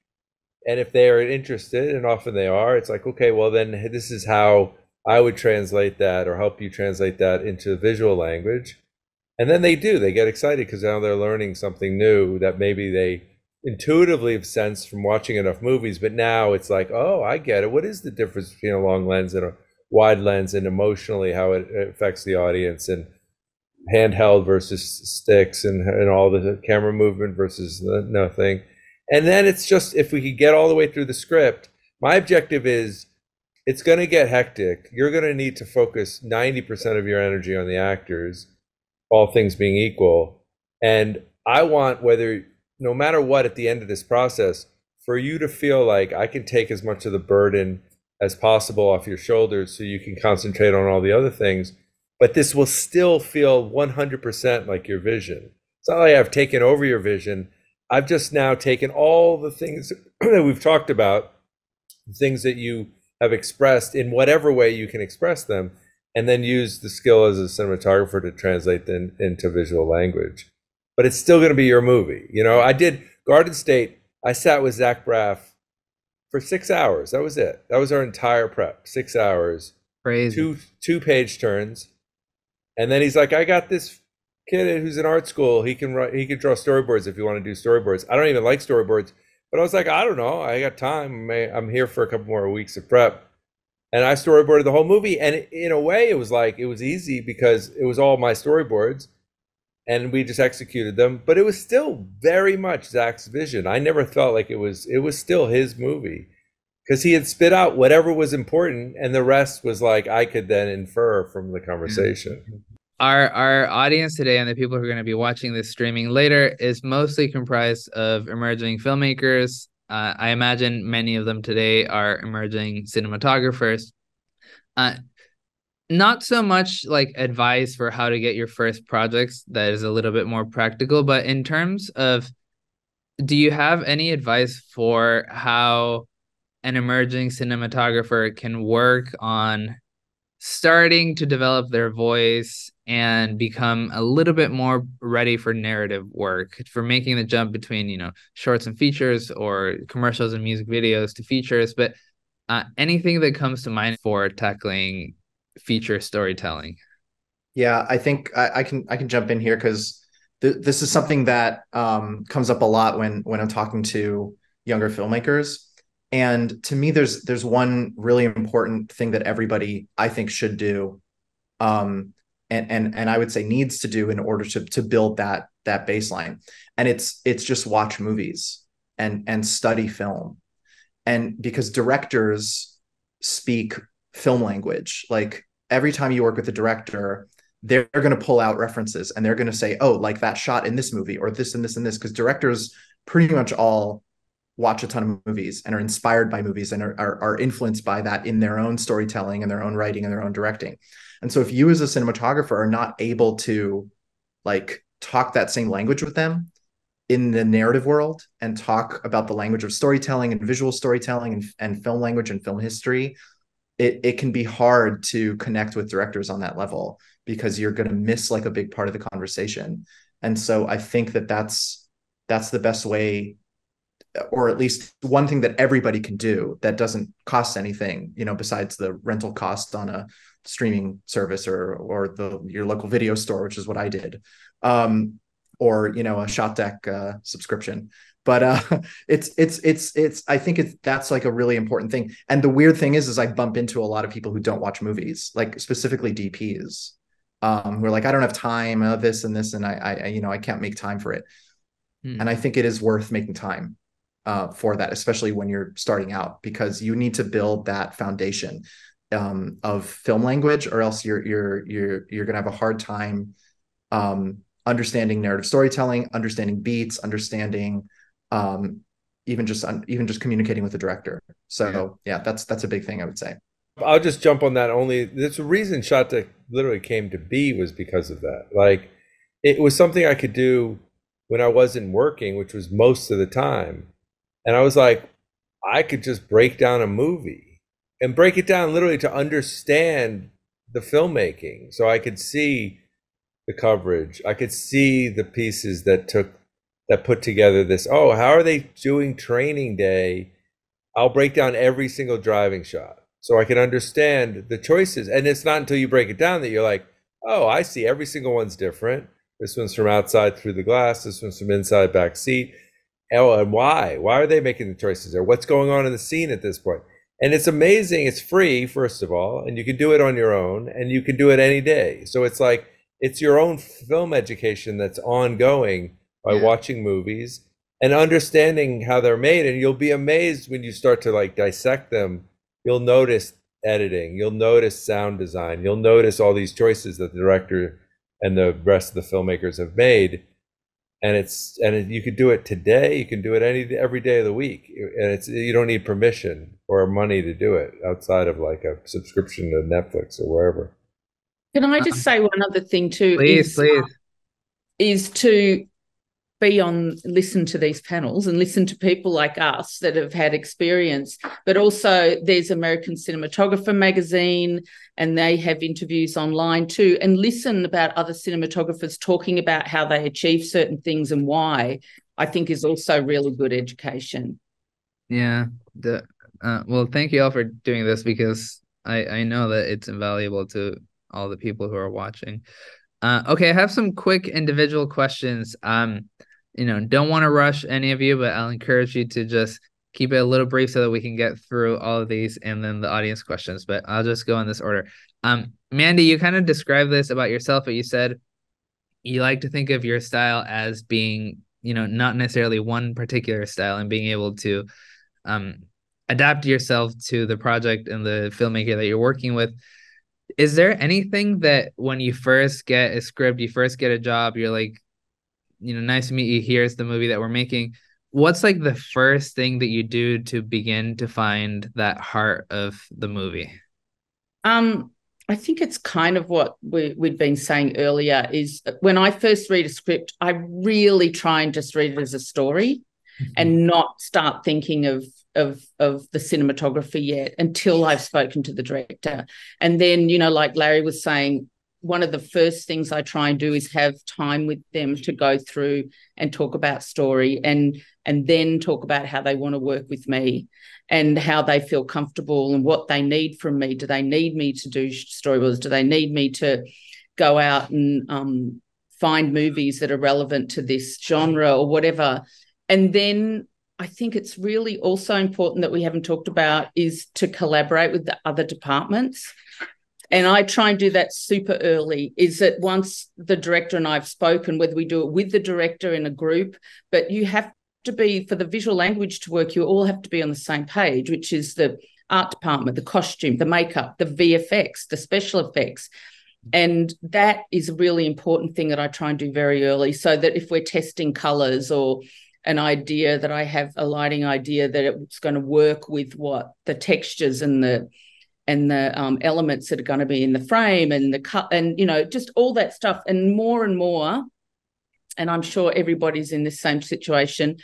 and if they are interested and often they are it's like okay well then this is how i would translate that or help you translate that into visual language and then they do they get excited because now they're learning something new that maybe they intuitively have sensed from watching enough movies, but now it's like, oh, I get it. What is the difference between a long lens and a wide lens, and emotionally how it affects the audience, and handheld versus sticks, and and all the camera movement versus nothing. And then it's just if we could get all the way through the script. My objective is it's going to get hectic. You're going to need to focus 90% of your energy on the actors, all things being equal. And I want whether no matter what at the end of this process, for you to feel like I can take as much of the burden as possible off your shoulders so you can concentrate on all the other things, but this will still feel 100% like your vision. It's not like I've taken over your vision. I've just now taken all the things (clears throat) that we've talked about, things that you have expressed in whatever way you can express them, and then use the skill as a cinematographer to translate them into visual language but it's still going to be your movie. You know, I did Garden State. I sat with Zach Braff for six hours. That was it. That was our entire prep. Six hours. Crazy. Two two page turns, and then he's like, "I got this kid who's in art school. He can write. He can draw storyboards if you want to do storyboards. I don't even like storyboards, but I was like, I don't know. I got time. I'm here for a couple more weeks of prep." and I storyboarded the whole movie. And in a way, it was like it was easy because it was all my storyboards, and we just executed them. But it was still very much Zach's vision. I never felt like it was. It was still his movie because he had spit out whatever was important, and the rest was like I could then infer from the conversation. Our our audience today and the people who are going to be watching this streaming later is mostly comprised of emerging filmmakers uh, I imagine many of them today are emerging cinematographers. Uh, not so much like advice for how to get your first projects that is a little bit more practical, but in terms of do you have any advice for how an emerging cinematographer can work on starting to develop their voice and become a little bit more ready for narrative work for making the jump between you know shorts and features or commercials and music videos to features but uh, anything that comes to mind for tackling feature storytelling yeah i think i, I can i can jump in here because th- this is something that um, comes up a lot when when i'm talking to younger filmmakers and to me there's there's one really important thing that everybody i think should do um, and and and I would say needs to do in order to to build that that baseline. And it's it's just watch movies and and study film. And because directors speak film language, like every time you work with a director, they're going to pull out references and they're going to say, "Oh, like that shot in this movie or this and this and this," because directors pretty much all watch a ton of movies and are inspired by movies and are, are, are influenced by that in their own storytelling and their own writing and their own directing. And so if you as a cinematographer are not able to like talk that same language with them in the narrative world and talk about the language of storytelling and visual storytelling and, and film language and film history, it, it can be hard to connect with directors on that level because you're going to miss like a big part of the conversation. And so I think that that's that's the best way or at least one thing that everybody can do that doesn't cost anything you know besides the rental cost on a streaming service or or the your local video store, which is what I did, um, or you know a ShotDeck uh, subscription. But uh, (laughs) it's it's it's it's I think it's that's like a really important thing. And the weird thing is, is I bump into a lot of people who don't watch movies, like specifically DPs, um, who are like, I don't have time, uh, this and this, and I, I you know I can't make time for it. Hmm. And I think it is worth making time uh, for that, especially when you're starting out, because you need to build that foundation um, of film language, or else you're you're you're you're gonna have a hard time um, understanding narrative storytelling, understanding beats, understanding um, even just even just communicating with the director. So yeah. yeah, that's that's a big thing I would say. I'll just jump on that. Only there's a reason ShotDeck literally came to be was because of that. Like it was something I could do when I wasn't working, which was most of the time, and I was like, I could just break down a movie and break it down literally to understand the filmmaking so i could see the coverage. I could see the pieces that took that put together this oh how are they doing training day? I'll break down every single driving shot. So i can understand the choices and it's not until you break it down that you're like oh i see every single one's different. This one's from outside through the glass this one's from inside back seat. Oh and why? Why are they making the choices there? What's going on in the scene at this point? and it's amazing it's free first of all and you can do it on your own and you can do it any day. So it's like it's your own film education that's ongoing by yeah. watching movies and understanding how they're made and you'll be amazed when you start to like dissect them. You'll notice editing you'll notice sound design you'll notice all these choices that the director and the rest of the filmmakers have made. And it's and you could do it today you can do it any every day of the week and it's you don't need permission or money to do it outside of like a subscription to netflix or wherever can i just say one other thing too please is, please. is to be on listen to these panels and listen to people like us that have had experience but also there's american cinematographer magazine and they have interviews online too and listen about other cinematographers talking about how they achieve certain things and why i think is also really good education. Yeah the uh, well thank you all for doing this because i i know that it's invaluable to all the people who are watching uh, okay i have some quick individual questions um you know, don't want to rush any of you, but I'll encourage you to just keep it a little brief so that we can get through all of these and then the audience questions. But I'll just go in this order. Um, Mandy, you kind of described this about yourself, but you said you like to think of your style as being, you know, not necessarily one particular style and being able to um, adapt yourself to the project and the filmmaker that you're working with. Is there anything that when you first get a script, you first get a job, you're like, you know, nice to meet you. Here's the movie that we're making. What's like the first thing that you do to begin to find that heart of the movie? Um, I think it's kind of what we, we'd been saying earlier is when I first read a script, I really try and just read it as a story mm-hmm. and not start thinking of of of the cinematography yet until I've spoken to the director. And then, you know, like Larry was saying, one of the first things I try and do is have time with them to go through and talk about story and and then talk about how they want to work with me and how they feel comfortable and what they need from me. Do they need me to do storyboards? Do they need me to go out and um, find movies that are relevant to this genre or whatever? And then I think it's really also important that we haven't talked about is to collaborate with the other departments. And I try and do that super early. Is that once the director and I've spoken, whether we do it with the director in a group, but you have to be for the visual language to work, you all have to be on the same page, which is the art department, the costume, the makeup, the VFX, the special effects. And that is a really important thing that I try and do very early so that if we're testing colors or an idea that I have a lighting idea that it's going to work with what the textures and the and the um, elements that are going to be in the frame and the cut and you know just all that stuff and more and more and I'm sure everybody's in the same situation.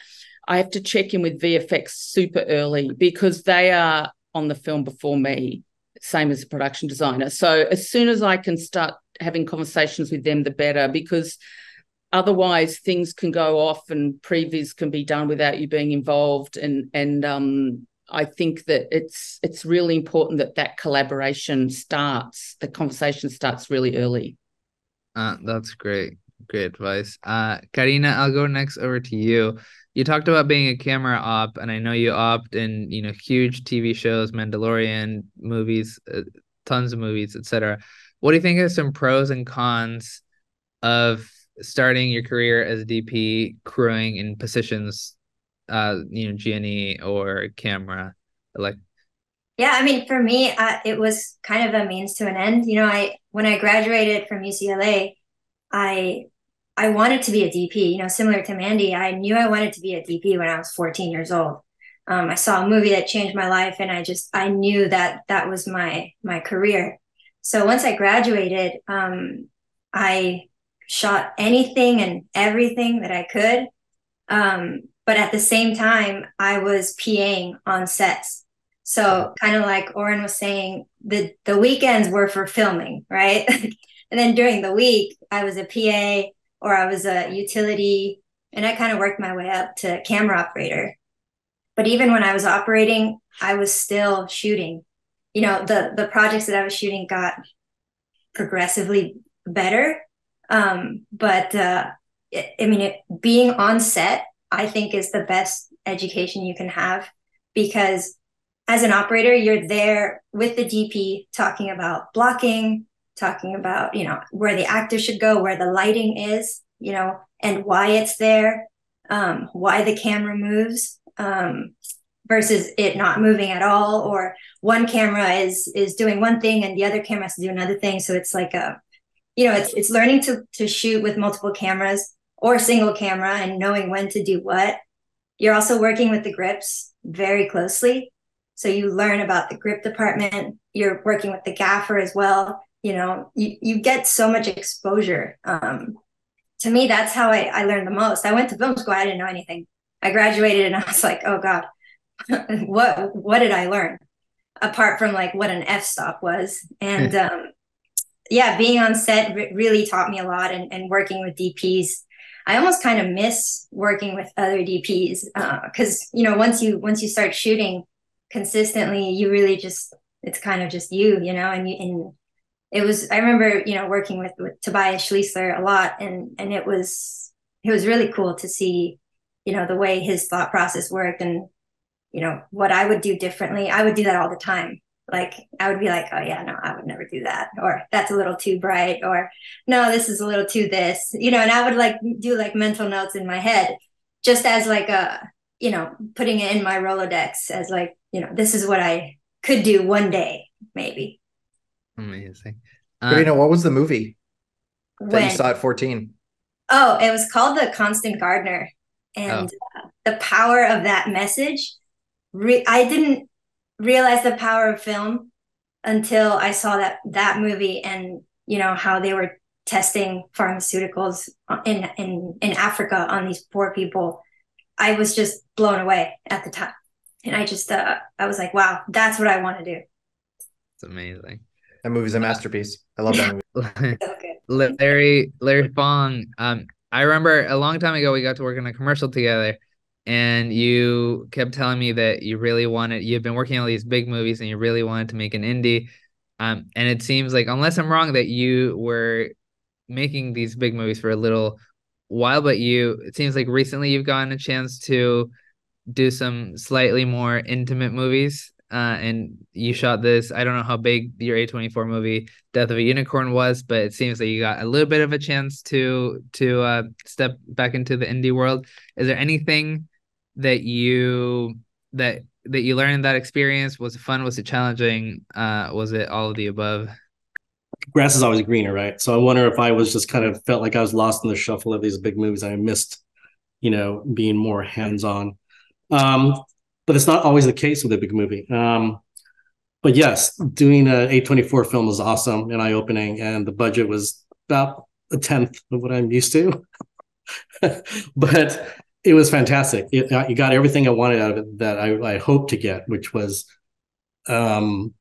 I have to check in with VFX super early because they are on the film before me, same as a production designer. So as soon as I can start having conversations with them, the better because otherwise things can go off and previews can be done without you being involved and and um, I think that it's it's really important that that collaboration starts, the conversation starts really early. Uh, that's great. Great advice. Uh, Karina, I'll go next over to you. You talked about being a camera op, and I know you opt in, you know, huge TV shows, Mandalorian movies, uh, tons of movies, etc. What do you think are some pros and cons of starting your career as a DP, crewing in positions, uh, you know, G&E or camera, like? Yeah, I mean, for me, uh, it was kind of a means to an end. You know, I when I graduated from UCLA, I I wanted to be a DP. You know, similar to Mandy, I knew I wanted to be a DP when I was 14 years old. Um, I saw a movie that changed my life, and I just I knew that that was my my career. So once I graduated, um, I shot anything and everything that I could. Um, but at the same time, I was PAing on sets. So kind of like Oren was saying, the the weekends were for filming, right? (laughs) And then during the week, I was a PA or I was a utility, and I kind of worked my way up to camera operator. But even when I was operating, I was still shooting. You know, the the projects that I was shooting got progressively better. Um, but uh, it, I mean, it, being on set, I think, is the best education you can have because as an operator, you're there with the DP talking about blocking, talking about, you know, where the actor should go, where the lighting is, you know, and why it's there, um, why the camera moves, um, versus it not moving at all, or one camera is is doing one thing and the other camera has to do another thing. So it's like a, you know, it's it's learning to to shoot with multiple cameras or a single camera and knowing when to do what. You're also working with the grips very closely. So you learn about the grip department. You're working with the gaffer as well. You know you, you get so much exposure. Um, to me that's how I, I learned the most. I went to film school. I didn't know anything. I graduated and i was like oh god (laughs) what what did i learn? Apart from like what an f-stop was. And (laughs) um, yeah being on set really taught me a lot and, and working with dps i almost kind of miss working with other dps because uh, you know once you once you start shooting consistently you really just it's kind of just you you know and you and it was I remember you know working with, with Tobias Schliessler a lot and and it was it was really cool to see you know the way his thought process worked and you know, what I would do differently. I would do that all the time. Like I would be like, oh yeah, no, I would never do that. Or that's a little too bright. Or no, this is a little too this, you know, and I would like do like mental notes in my head just as like a, you know, putting it in my Rolodex as like, you know, this is what I could do one day, maybe. Amazing. But you Uh, know, what was the movie that When you saw at 14? Oh, it was called The Constant Gardener. And uh, the power of that message, re- I didn't realize the power of film until I saw that that movie and you know how they were testing pharmaceuticals in in in Africa on these poor people. I was just blown away at the time. And I just uh, I was like, wow, that's what I want to do. it's amazing. That movie's a masterpiece. I love that movie. (laughs) Larry Larry Fong. Um, I remember a long time ago we got to work on a commercial together, and you kept telling me that you really wanted you've been working on these big movies and you really wanted to make an indie. Um, and it seems like unless I'm wrong that you were making these big movies for a little while, but you it seems like recently you've gotten a chance to do some slightly more intimate movies. Uh, and you shot this. I don't know how big your A24 movie Death of a Unicorn was, but it seems that you got a little bit of a chance to to uh, step back into the indie world. Is there anything that you that that you learned that experience? Was it fun? Was it challenging? Uh, was it all of the above? grass is always greener, right? So I wonder if I was just kind of felt like I was lost in the shuffle of these big movies. I missed, you know, being more hands on. Um, but it's not always the case with a big movie. Um, but yes, doing a A24 film was awesome and eye opening, and the budget was about a tenth of what I'm used to. (laughs) but it was fantastic. It, you got everything I wanted out of it that I, I hoped to get, which was um,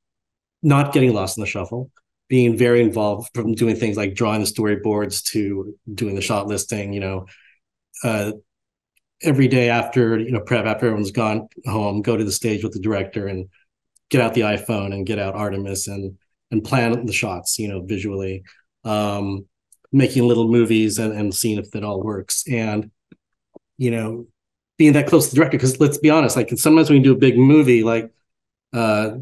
not getting lost in the shuffle, being very involved from doing things like drawing the storyboards to doing the shot listing, you know, uh, every day after, you know, prep, after everyone's gone home, go to the stage with the director and get out the iPhone and get out Artemis and, and plan the shots, you know, visually, um, making little movies and, and seeing if it all works. And, you know, being that close to the director, because let's be honest, like sometimes when you do a big movie, like, uh,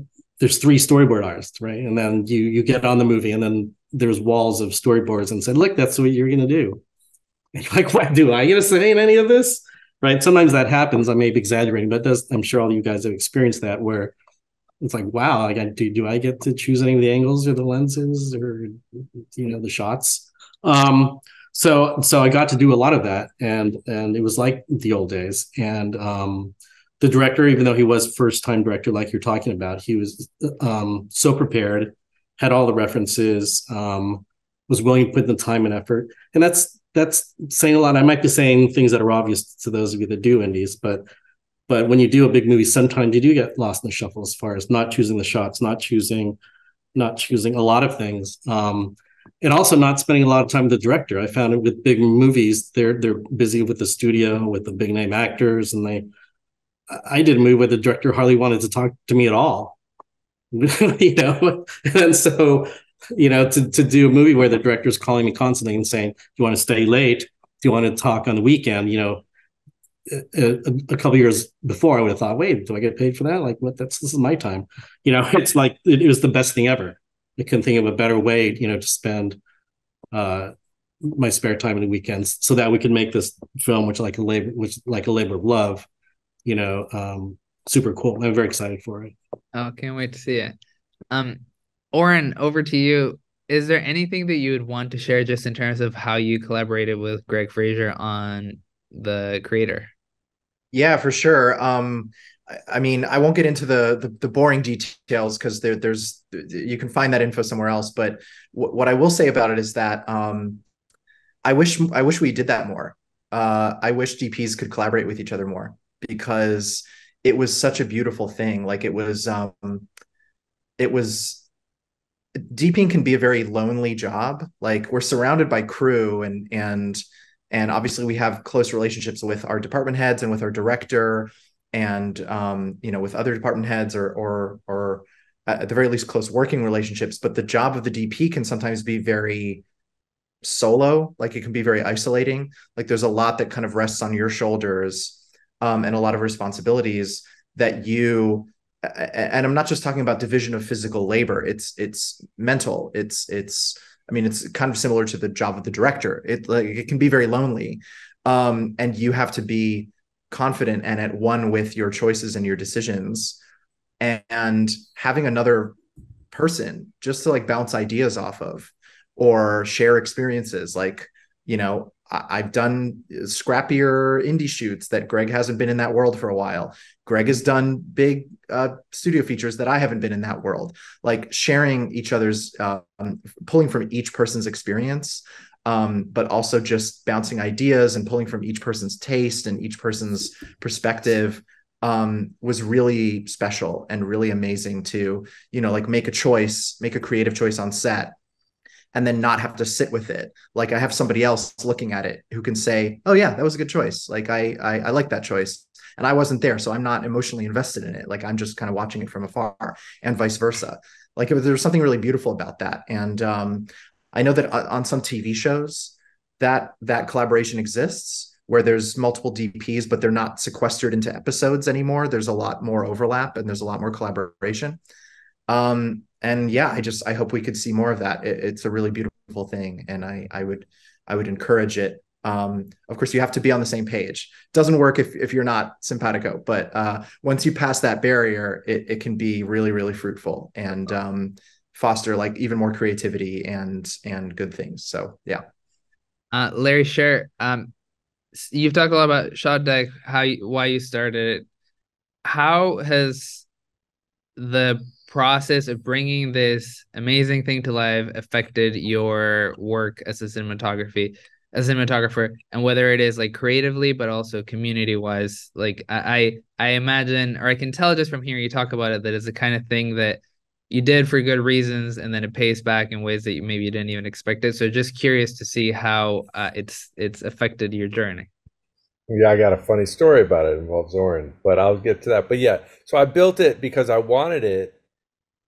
there's three storyboard artists, right? And then you you get on the movie, and then there's walls of storyboards, and said, "Look, that's what you're gonna do." Like, "What do I get to say in any of this?" Right? Sometimes that happens. I may be exaggerating, but does I'm sure all you guys have experienced that where it's like, "Wow, like, do do I get to choose any of the angles or the lenses or you know the shots?" Um, so so I got to do a lot of that, and and it was like the old days, and um, the director, even though he was first time director, like you're talking about, he was um, so prepared, had all the references, um, was willing to put the time and effort, and that's that's saying a lot. I might be saying things that are obvious to those of you that do indies, but but when you do a big movie, sometimes you do get lost in the shuffle as far as not choosing the shots, not choosing, not choosing a lot of things. Um, and also not spending a lot of time with the director. I found it with big movies, they're they're busy with the studio, with the big name actors, and they I did a movie where the director hardly wanted to talk to me at all. (laughs) you know, and so you know to to do a movie where the director's calling me constantly and saying, "Do you want to stay late? Do you want to talk on the weekend?" You know, a, a, a couple years before, I would have thought, "Wait, do I get paid for that? Like, what? That's this is my time." You know, (laughs) it's like it, it was the best thing ever. I couldn't think of a better way, you know, to spend uh, my spare time in the weekends so that we could make this film, which like a labor, which like a labor of love you know, um, super cool. I'm very excited for it. Oh, can't wait to see it. Um, Oren, over to you. Is there anything that you would want to share just in terms of how you collaborated with Greig Fraser on the creator? Yeah, for sure. Um, I, mean, I won't get into the the, the boring details because there, there's you can find that info somewhere else. But w- what I will say about it is that um, I wish I wish we did that more. Uh, I wish DPs could collaborate with each other more because it was such a beautiful thing. Like it was, um, it was. DPing can be a very lonely job. Like we're surrounded by crew and and and obviously we have close relationships with our department heads and with our director and um, you know with other department heads or or or at the very least close working relationships but the job of the dp can sometimes be very solo like it can be very isolating like there's a lot that kind of rests on your shoulders um, and a lot of responsibilities that you and I'm not just talking about division of physical labor. It's it's mental. It's it's I mean it's kind of similar to the job of the director. It like it can be very lonely, um, and you have to be confident and at one with your choices and your decisions, and, and having another person just to like bounce ideas off of or share experiences. Like you know I've done scrappier indie shoots that Greig hasn't been in that world for a while. Greig has done big uh, studio features that I haven't been in that world. Like sharing each other's, uh, pulling from each person's experience, um, but also just bouncing ideas and pulling from each person's taste and each person's perspective um, was really special and really amazing to, you know, like make a choice, make a creative choice on set and then not have to sit with it. Like I have somebody else looking at it who can say, "Oh yeah, that was a good choice. Like I I, I like that choice." And I wasn't there, so I'm not emotionally invested in it. Like I'm just kind of watching it from afar, and vice versa. Like there's something really beautiful about that. And um, I know that on some TV shows, that that collaboration exists where there's multiple DPs, but they're not sequestered into episodes anymore. There's a lot more overlap and there's a lot more collaboration. Um, and yeah, I just I hope we could see more of that. It, it's a really beautiful thing, and I I would I would encourage it. Um, of course, you have to be on the same page. Doesn't work if if you're not simpatico, but uh, once you pass that barrier, it it can be really really fruitful and um, foster like even more creativity and and good things. So yeah. Uh, Larry Sher, um, you've talked a lot about ShotDeck, how you, why you started it. How has the process of bringing this amazing thing to life affected your work as a cinematography as a cinematographer and whether it is like creatively but also community wise like I, I imagine or i can tell just from hearing you talk about it that it's the kind of thing that you did for good reasons and then it pays back in ways that you maybe you didn't even expect it. So just curious to see how uh, it's it's affected your journey. Yeah i got a funny story about it, involves oren but i'll get to that. But yeah so i built it because i wanted it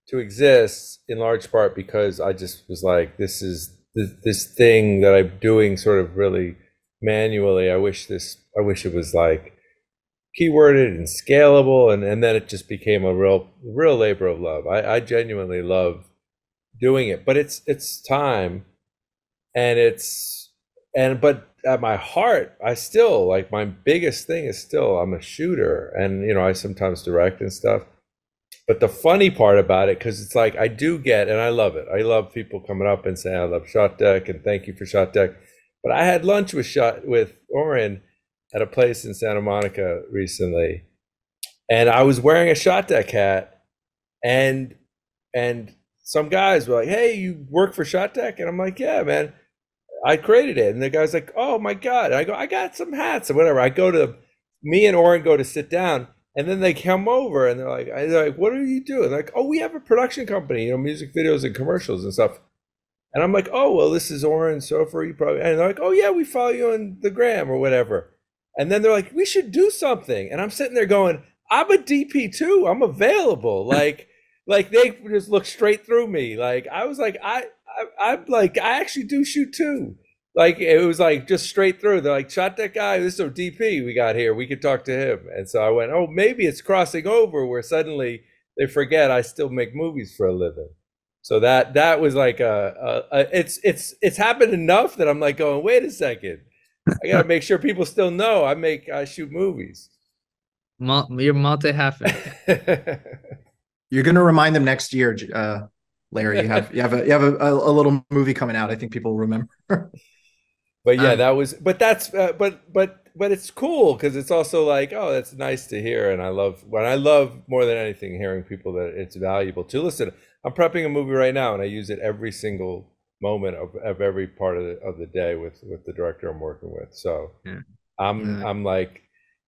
to exist in large part because I just was like, this is this, this thing that I'm doing sort of really manually. I wish this, I wish it was like keyworded and scalable, and and then it just became a real real labor of love. I, I genuinely love doing it, but it's it's time, and it's and but at my heart, I still like my biggest thing is still I'm a shooter, and you know I sometimes direct and stuff but the funny part about it, because it's like I do get, and I love it. I love people coming up and saying I love ShotDeck and thank you for ShotDeck. But I had lunch with Shot with Oren at a place in Santa Monica recently, and I was wearing a ShotDeck hat, and and some guys were like, "Hey, you work for ShotDeck?" And I'm like, "Yeah, man, I created it." And the guy's like, "Oh my god!" And I go, "I got some hats or whatever." I go to me and Oren go to sit down and then they come over and they're like, they're like, what are you doing? Like, oh, we have a production company, you know, music videos and commercials and stuff. And I'm like, oh, well, this is Oren Soffer. You probably, and they're like, oh, yeah, we follow you on the gram or whatever. And then they're like, we should do something. And I'm sitting there going, I'm a DP too. I'm available. (laughs) Like, like they just look straight through me. Like I was like, I, I, I'm like, I actually do shoot too like it was like just straight through. They're like, shot that guy. This is a DP we got here. We could talk to him. And so I went, oh, maybe it's crossing over where suddenly they forget I still make movies for a living. So that that was like a, a, a it's it's it's happened enough that I'm like going, wait a second, I gotta make sure people still know I make I shoot movies. You're multi half. (laughs) You're gonna remind them next year, uh, Larry. You have you have a you have a, a, a little movie coming out. I think people will remember. (laughs) but yeah, um, that was. But that's. Uh, but but but it's cool because it's also like, oh, that's nice to hear, and I love when I love more than anything hearing people that it's valuable to listen. I'm prepping a movie right now, and I use it every single moment of, of every part of the, of the day with with the director I'm working with. So yeah. I'm yeah. I'm like,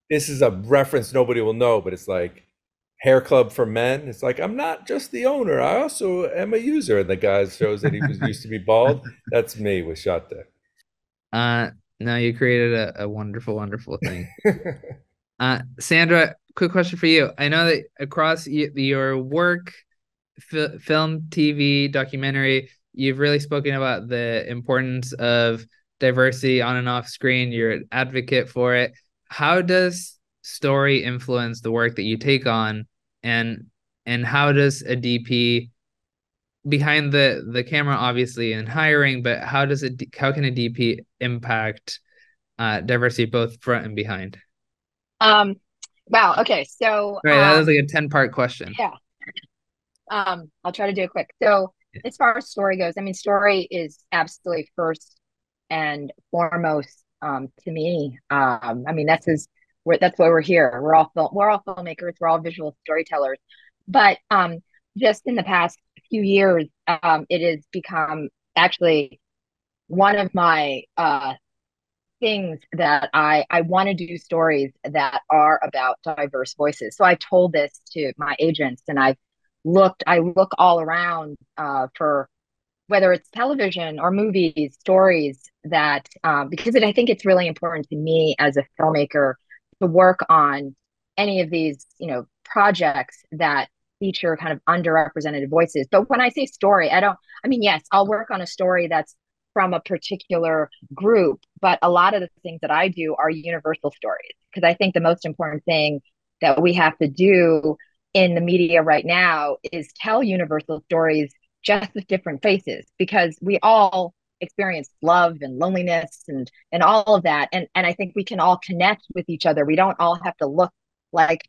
this is a reference nobody will know, but it's like hair club for men. It's like I'm not just the owner; I also am a user. And the guy shows that he was used to be bald. That's me with ShotDeck. (laughs) Uh, no, you created a, a wonderful, wonderful thing. (laughs) uh, Sandra, quick question for you. I know that across your work, film, TV, documentary, you've really spoken about the importance of diversity on and off screen. You're an advocate for it. How does story influence the work that you take on? And and how does a dp behind the the camera obviously in hiring but how does it how can a dp impact uh diversity both front and behind? Um wow okay so right that um, was like a 10 part question. yeah. Um i'll try to do it quick. So as far as story goes i mean story is absolutely first and foremost um to me. Um i mean that's his that's why we're here. We're all film we're all filmmakers we're all visual storytellers. But um just in the past few years um it has become actually one of my uh things that I I want to do stories that are about diverse voices. So I told this to my agents and I've looked I look all around uh, for whether it's television or movies stories that um, because it, I think it's really important to me as a filmmaker to work on any of these you know projects that feature kind of underrepresented voices. But when I say story, I don't I mean yes, I'll work on a story that's from a particular group, but a lot of the things that I do are universal stories because I think the most important thing that we have to do in the media right now is tell universal stories just with different faces because we all experience love and loneliness and and all of that. And and I think we can all connect with each other. We don't all have to look like,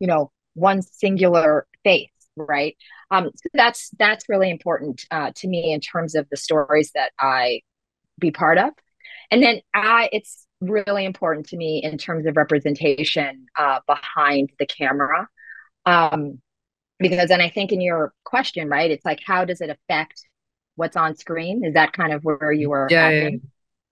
you know, one singular face right? Um so that's that's really important uh, to me in terms of the stories that i be part of. And then i it's really important to me in terms of representation uh, behind the camera um because then i think in your question right it's like how does it affect what's on screen is that kind of where you were yeah, yeah, yeah.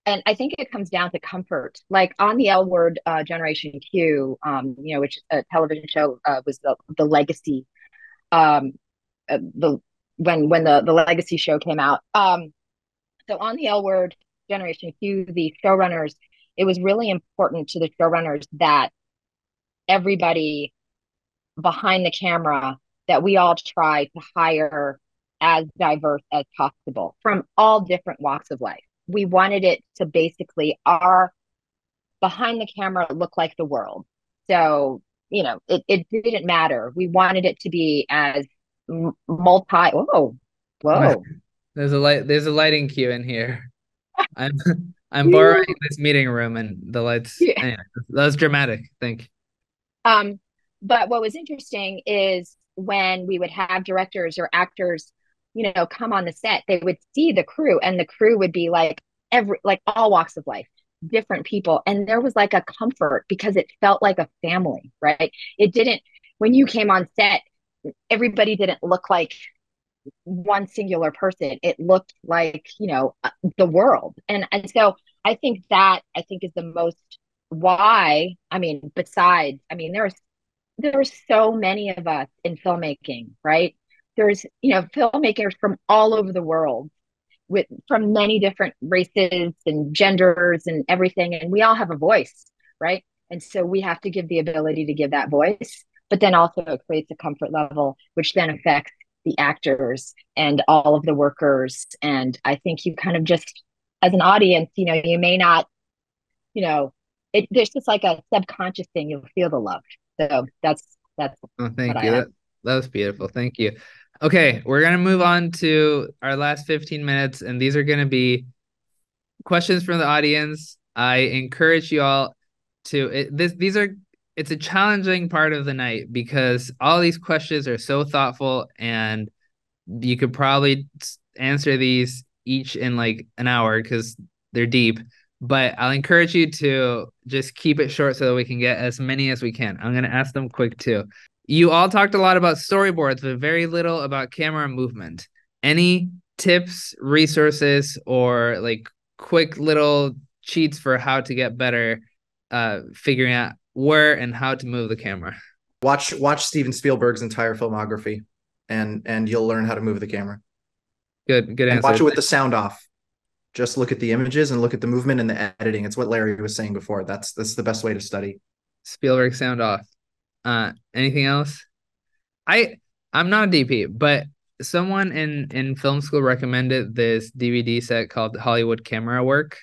and I think it comes down to comfort. Like on the L Word, uh, Generation Q, um, you know, which a television show uh, was the the legacy um uh, the when when the the legacy show came out um so on the l word generation q the showrunners it was really important to the showrunners that everybody behind the camera that we all try to hire as diverse as possible from all different walks of life we wanted it to basically our behind the camera look like the world so you know, it, it didn't matter. We wanted it to be as multi. Whoa, whoa. (laughs) There's a light. There's a lighting cue in here. (laughs) I'm I'm borrowing this meeting room, and the lights. Yeah. Anyway, that was dramatic. Think. Um, but what was interesting is when we would have directors or actors, you know, come on the set, they would see the crew, and the crew would be like every like all walks of life different people. And there was like a comfort because it felt like a family right? It didn't when you came on set everybody didn't look like one singular person. It looked like you know uh, the world. And and so i think that i think is the most why i mean besides i mean there's there's so many of us in filmmaking right? There's you know filmmakers from all over the world with from many different races and genders and everything and we all have a voice right? And so we have to give the ability to give that voice but then also it creates a comfort level which then affects the actors and all of the workers. And i think you kind of just as an audience you know you may not you know it there's just like a subconscious thing you'll feel the love so that's that's oh, thank you that, that was beautiful thank you Okay, we're gonna move on to our last 15 minutes, and these are gonna be questions from the audience. I encourage you all to it, this. These are it's a challenging part of the night because all these questions are so thoughtful, and you could probably answer these each in like an hour because they're deep. But I'll encourage you to just keep it short so that we can get as many as we can. I'm gonna ask them quick too. You all talked a lot about storyboards, but very little about camera movement. Any tips, resources, or like quick little cheats for how to get better uh figuring out where and how to move the camera? Watch watch Steven Spielberg's entire filmography and and you'll learn how to move the camera. Good, good and answer. Watch it with the sound off. Just look at the images and look at the movement and the editing. It's what Larry was saying before. That's that's the best way to study. Spielberg sound off. Uh, anything else? I I'm not a DP, but someone in in film school recommended this DVD set called Hollywood Camera Work.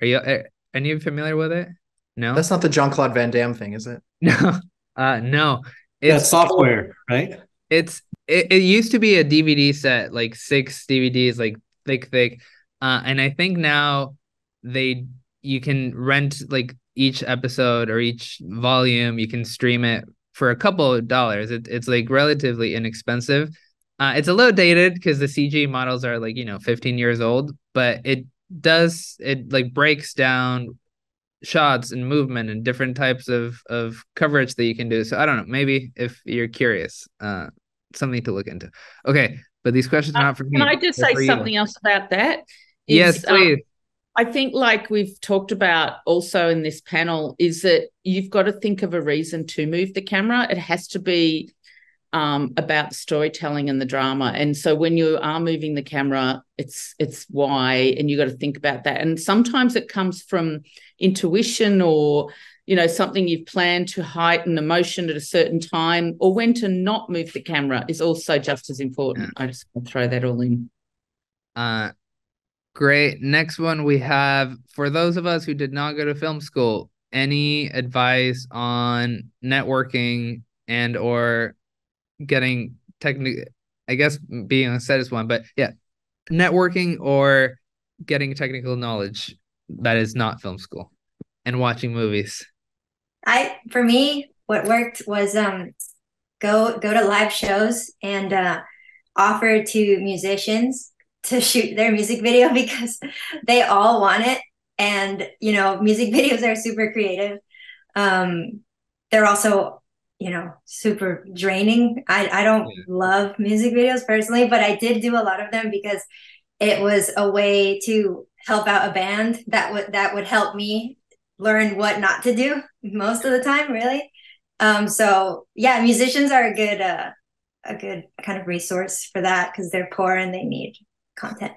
Are you are any of you familiar with it? No, that's not the Jean Claude Van Damme thing, is it? (laughs) No, uh, no. It's software, right? It's it, it used to be a DVD set, like six DVDs, like thick, thick. Uh, and I think now they you can rent like each episode or each volume. You can stream it for a couple of dollars. It, it's like relatively inexpensive. Uh, it's a little dated because the CG models are like you know 15 years old, but it does it like breaks down shots and movement and different types of of coverage that you can do. So I don't know. Maybe if you're curious, uh, something to look into. Okay, but these questions are not for uh, me. Can I just say something else about that? Is, yes, um, please. Um, I think, like we've talked about also in this panel, is that you've got to think of a reason to move the camera. It has to be um, about storytelling and the drama. And so when you are moving the camera, it's it's why, and you got to think about that. And sometimes it comes from intuition or you know something you've planned to heighten emotion at a certain time, or when to not move the camera is also just as important. I just want to throw that all in. Uh, great. Next one we have for those of us who did not go to film school. Any advice on networking and or getting technical i guess being on set is one but yeah networking or getting technical knowledge that is not film school and watching movies i for me what worked was um go go to live shows and uh offer to musicians to shoot their music video (laughs) because they all want it. And you know music (laughs) videos are super creative. Um they're also you know super draining. I i don't yeah. love music videos personally but i did do a lot of them because it was a way to help out a band that would that would help me learn what not to do most of the time really. Um so yeah musicians are a good uh a good kind of resource for that because they're poor and they need content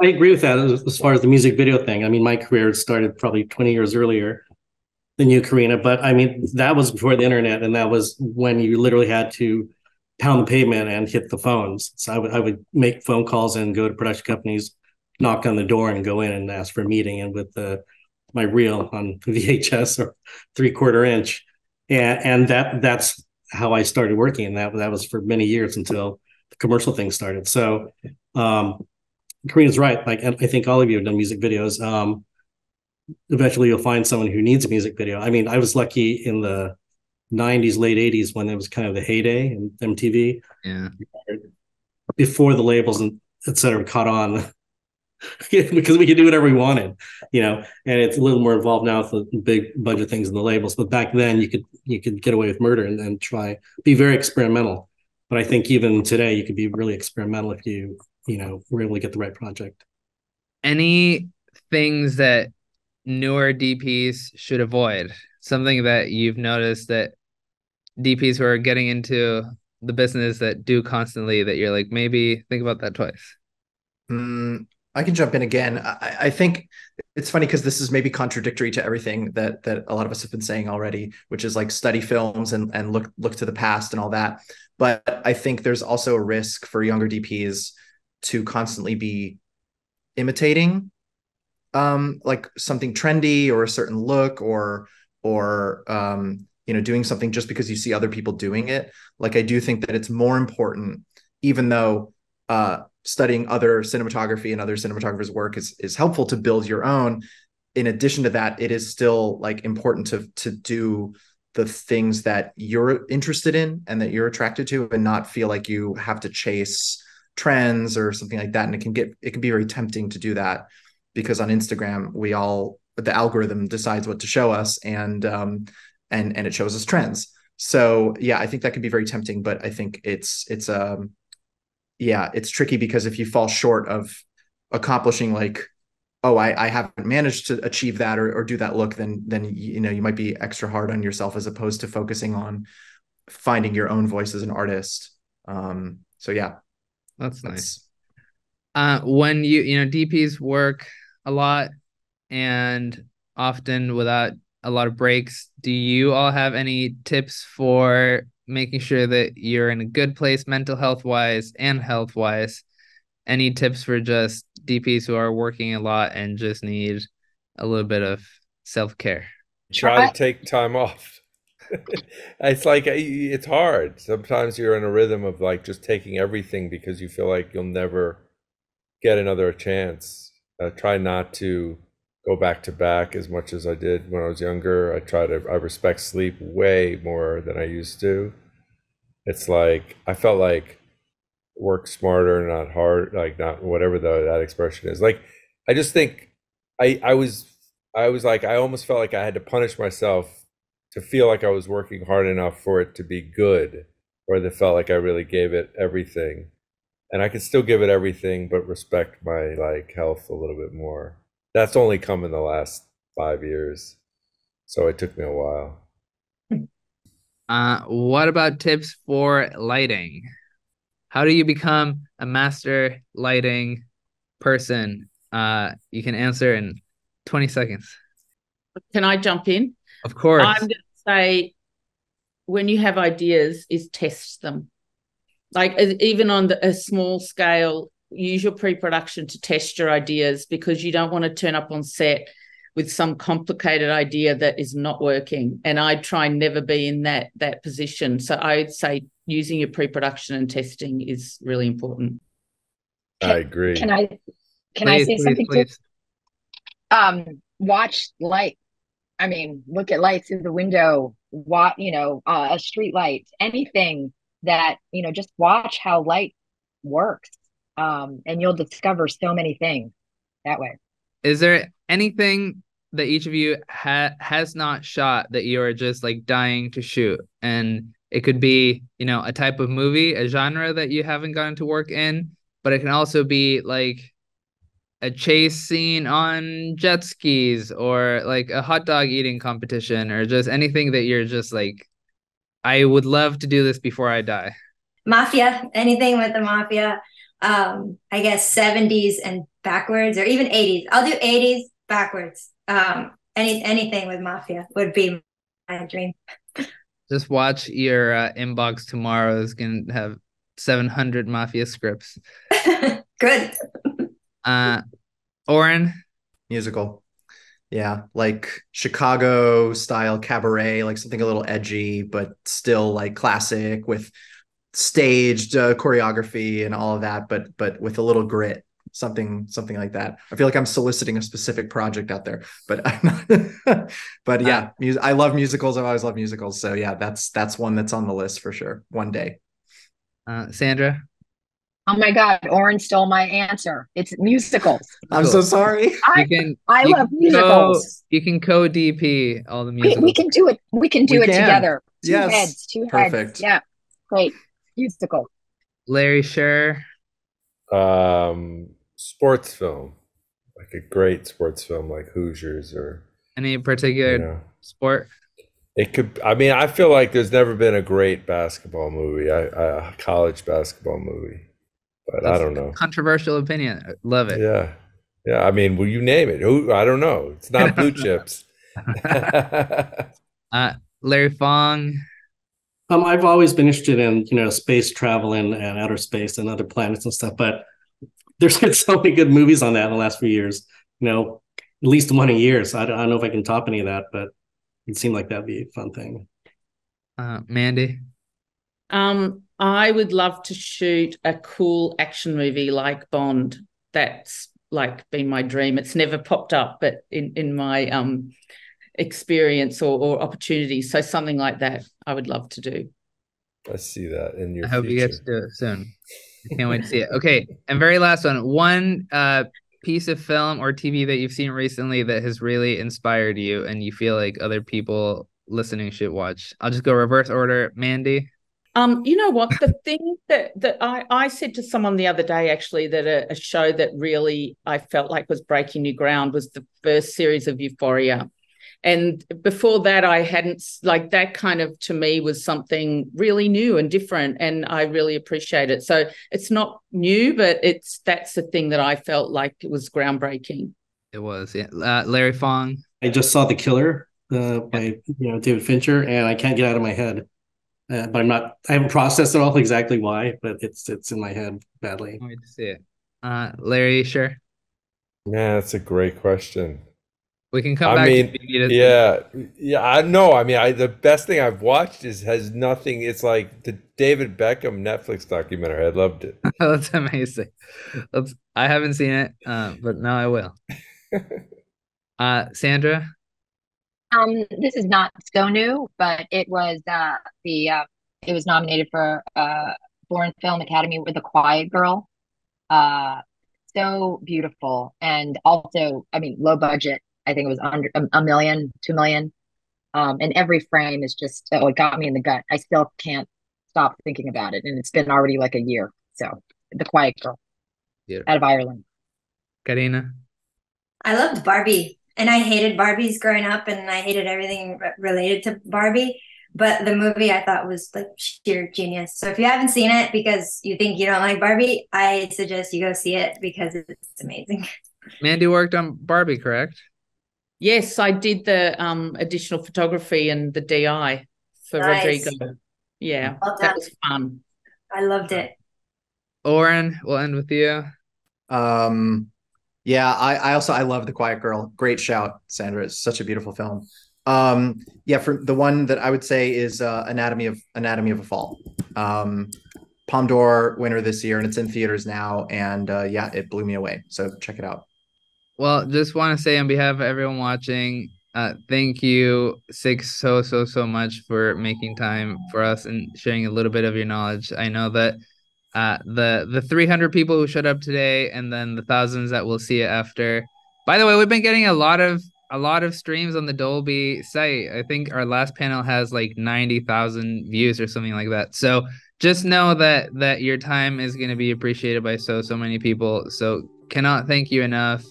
I agree with that as far as the music video thing. I mean, my career started probably 20 years earlier than you, Karina. But I mean, that was before the internet, and that was when you literally had to pound the pavement and hit the phones. So I would I would make phone calls and go to production companies, knock on the door, and go in and ask for a meeting. And with the my reel on (laughs) VHS or three quarter inch, and and that that's how I started working. And that that was for many years until the commercial thing started. So. Um, Karina's right. Like, I think all of you have done music videos. Um, eventually you'll find someone who needs a music video. I mean, I was lucky in the 90s, late 80s when it was kind of the heyday in MTV. Yeah. Before the labels and et cetera caught on (laughs) because we could do whatever we wanted, you know, and it's a little more involved now with the big bunch of things in the labels. But back then you could you could get away with murder and, and try be very experimental. But I think even today you could be really experimental if you, you know, were able to get the right project. Any things that newer DPs should avoid? Something that you've noticed that DPs who are getting into the business that do constantly that you're like, maybe think about that twice. Mm, I can jump in again. I, I think it's funny because this is maybe contradictory to everything that that a lot of us have been saying already, which is like study films and and look look to the past and all that. But I think there's also a risk for younger DPs to constantly be imitating um like something trendy or a certain look or or um you know doing something just because you see other people doing it like i do think that it's more important even though uh studying other cinematography and other cinematographers work is is helpful to build your own in addition to that it is still like important to to do the things that you're interested in and that you're attracted to and not feel like you have to chase trends or something like that and it can get it can be very tempting to do that because on Instagram we all the algorithm decides what to show us and um and and it shows us trends. So yeah, I think that can be very tempting, but I think it's it's um yeah, it's tricky because if you fall short of accomplishing like oh I, I haven't managed to achieve that or, or do that look then then you know you might be extra hard on yourself as opposed to focusing on finding your own voice as an artist um so yeah that's, that's nice uh when you you know dps work a lot and often without a lot of breaks. Do you all have any tips for making sure that you're in a good place mental health wise and health wise? Any tips for just DPs who are working a lot and just need a little bit of self care? try Try- to take time off. (laughs) it's like uh, it's hard. Sometimes you're in a rhythm of like just taking everything because you feel like you'll never get another chance. I try not to go back to back as much as I did when I was younger. I try to I respect sleep way more than I used to. It's like I felt like work smarter, not hard, like not whatever the, that expression is. Like I just think I I was I was like I almost felt like I had to punish myself to feel like I was working hard enough for it to be good, or that felt like I really gave it everything. And I could still give it everything, but respect my like health a little bit more. That's only come in the last five years, so it took me a while. Uh, what about tips for lighting? How do you become a master lighting person? Uh, you can answer in 20 seconds. Can I jump in? Of course. I'm going to say when you have ideas, is test them. Like even on the, a small scale, use your pre-production to test your ideas because you don't want to turn up on set with some complicated idea that is not working. And I try and never be in that that position. So I'd say using your pre-production and testing is really important. I agree. Can I can I say please, something too? please. um watch light i mean look at lights through the window what you know uh, a street light anything that you know just watch how light works um and you'll discover so many things that way Is there anything that each of you ha- has not shot that you are just like dying to shoot? And it could be, you know, a type of movie, a genre that you haven't gotten to work in, but it can also be like a chase scene on jet skis or like a hot dog eating competition or just anything that you're just like, I would love to do this before I die. mafia, anything with the mafia. Um, I guess 70s and backwards, or even 80s. I'll do 80s backwards. Um, any anything with mafia would be my dream. Just watch your uh, inbox tomorrow is going to have 700 mafia scripts. (laughs) Good. Uh, Oren, musical. Yeah, like Chicago style cabaret, like something a little edgy, but still like classic with staged uh, choreography and all of that, but but with a little grit, something something like that. I feel like I'm soliciting a specific project out there, but I'm not. (laughs) but yeah, mus- I love musicals. I've always loved musicals, so yeah, that's that's one that's on the list for sure. One day. uh, Sandra. oh my god oren stole my answer it's musicals I'm so sorry. You i can i you love can musicals co- you can co DP all the we, musicals. we can do it we can do We it can. together two Yes. heads two Perfect. heads yeah great musical Larry Sher. Um, sports film, like a great sports film, like Hoosiers, or Any particular you know, sport? it could. I mean, I feel like there's never been a great basketball movie, I, I, a college basketball movie, but I don't know. Controversial opinion. Love it. Yeah, yeah. I mean, will you name it? Who? I don't know. It's not (laughs) Blue Chips. (laughs) Uh, Larry Fong. Um, I've always been interested in you know space travel and, and outer space and other planets and stuff, but there's (laughs) been so many good movies on that in the last few years. You know, at least one a year. So I don't, I don't know if I can top any of that, but it seemed like that'd be a fun thing. Uh, Mandy. Um, I would love to shoot a cool action movie like Bond. That's like been my dream. It's never popped up, but in in my um experience or, or opportunity, so something like that, I would love to do. I see that in your I hope you future. get to do it soon. I can't wait to see it. Okay, and very last one. One uh piece of film or TV that you've seen recently that has really inspired you and you feel like other people listening should watch. I'll just go reverse order. Mandy. Um, you know what? The (laughs) thing that that I I said to someone the other day actually that a, a show that really I felt like was breaking new ground was the first series of Euphoria. And before that, I hadn't like that kind of to me was something really new and different, and I really appreciate it. So it's not new, but it's that's the thing that I felt like it was groundbreaking. It was, yeah. Uh, Larry Fong. I just saw The Killer uh, by you know David Fincher, and I can't get out of my head. Uh, but I'm not. I haven't processed it all exactly why, but it's it's in my head badly. Can't to see it. Uh, Larry Sher. Yeah, that's a great question. We can come I back. mean, to Vegeta. yeah, yeah. I know. I mean, I the best thing I've watched is has nothing. It's like the David Beckham Netflix documentary. I loved it. (laughs) That's amazing. That's I haven't seen it, uh, but now I will. (laughs) Uh, Sandra, Um, this is not so new, but it was uh the uh it was nominated for uh Foreign Film Academy with The Quiet Girl. Uh, so beautiful, and also, I mean, low budget. I think it was under a, a million, two million. Um, and every frame is just oh, it got me in the gut. I still can't stop thinking about it, and it's been already like a year. So, The Quiet Girl, Beautiful. out of Ireland. Karina. I loved Barbie, and I hated Barbies growing up, and I hated everything re- related to Barbie. But the movie I thought was like sheer genius. So if you haven't seen it because you think you don't like Barbie, I suggest you go see it because it's amazing. (laughs) Mandy worked on Barbie, correct? Yes, I did the um, additional photography and the DI for Nice. Rodrigo. Yeah, Well that was fun. I loved it. Oren, we'll end with you. Um, yeah, I, I also I love The Quiet Girl. Great shout, Sandra. It's such a beautiful film. Um, yeah, for the one that I would say is uh, Anatomy of Anatomy of a Fall. Um, Palme d'Or winner this year, and it's in theaters now. And uh, yeah, it blew me away. So check it out. Well, just want to say on behalf of everyone watching, uh, thank you, Six, so so so much for making time for us and sharing a little bit of your knowledge. I know that uh, the the 300 people who showed up today, and then the thousands that will see it after. By the way, we've been getting a lot of a lot of streams on the Dolby site. I think our last panel has like 90,000 views or something like that. So just know that that your time is going to be appreciated by so so many people. So cannot thank you enough.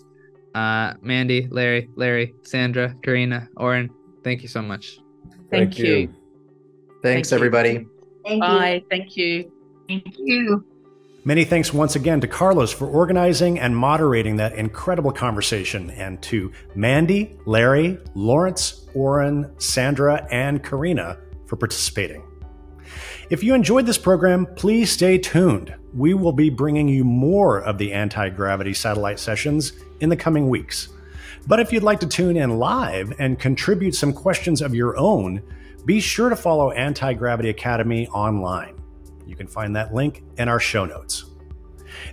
Uh, Mandy, Larry, Larry, Sandra, Karina, Oren, thank you so much. Thank, you. Thanks, Thank you. everybody. Thank you. Bye. Thank you. Thank you. Many thanks once again to Carlos for organizing and moderating that incredible conversation, and to Mandy, Larry, Lawrence, Oren, Sandra, and Karina for participating. If you enjoyed this program, please stay tuned. We will be bringing you more of the Antigravity satellite sessions in the coming weeks. But if you'd like to tune in live and contribute some questions of your own, be sure to follow Antigravity Academy online. You can find that link in our show notes.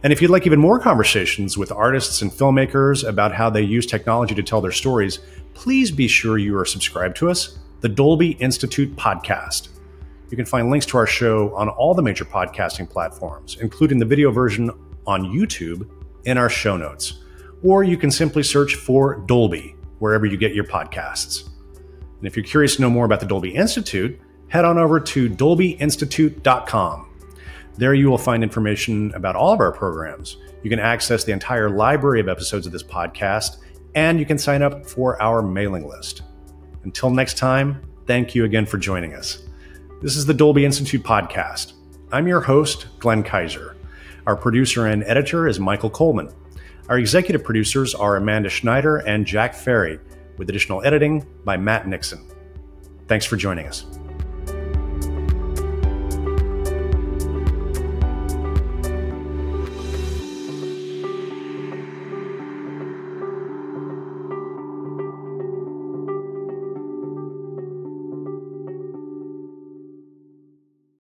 And if you'd like even more conversations with artists and filmmakers about how they use technology to tell their stories, please be sure you are subscribed to us, the Dolby Institute podcast. You can find links to our show on all the major podcasting platforms, including the video version on YouTube in our show notes. Or you can simply search for Dolby wherever you get your podcasts. And if you're curious to know more about the Dolby Institute, head on over to dolbyinstitute.com. There you will find information about all of our programs. You can access the entire library of episodes of this podcast, and you can sign up for our mailing list. Until next time, thank you again for joining us. This is the Dolby Institute podcast. I'm your host, Glenn Kiser. Our producer and editor is Michael Coleman. Our executive producers are Amanda Schneider and Jack Ferry, with additional editing by Matt Nixon. Thanks for joining us.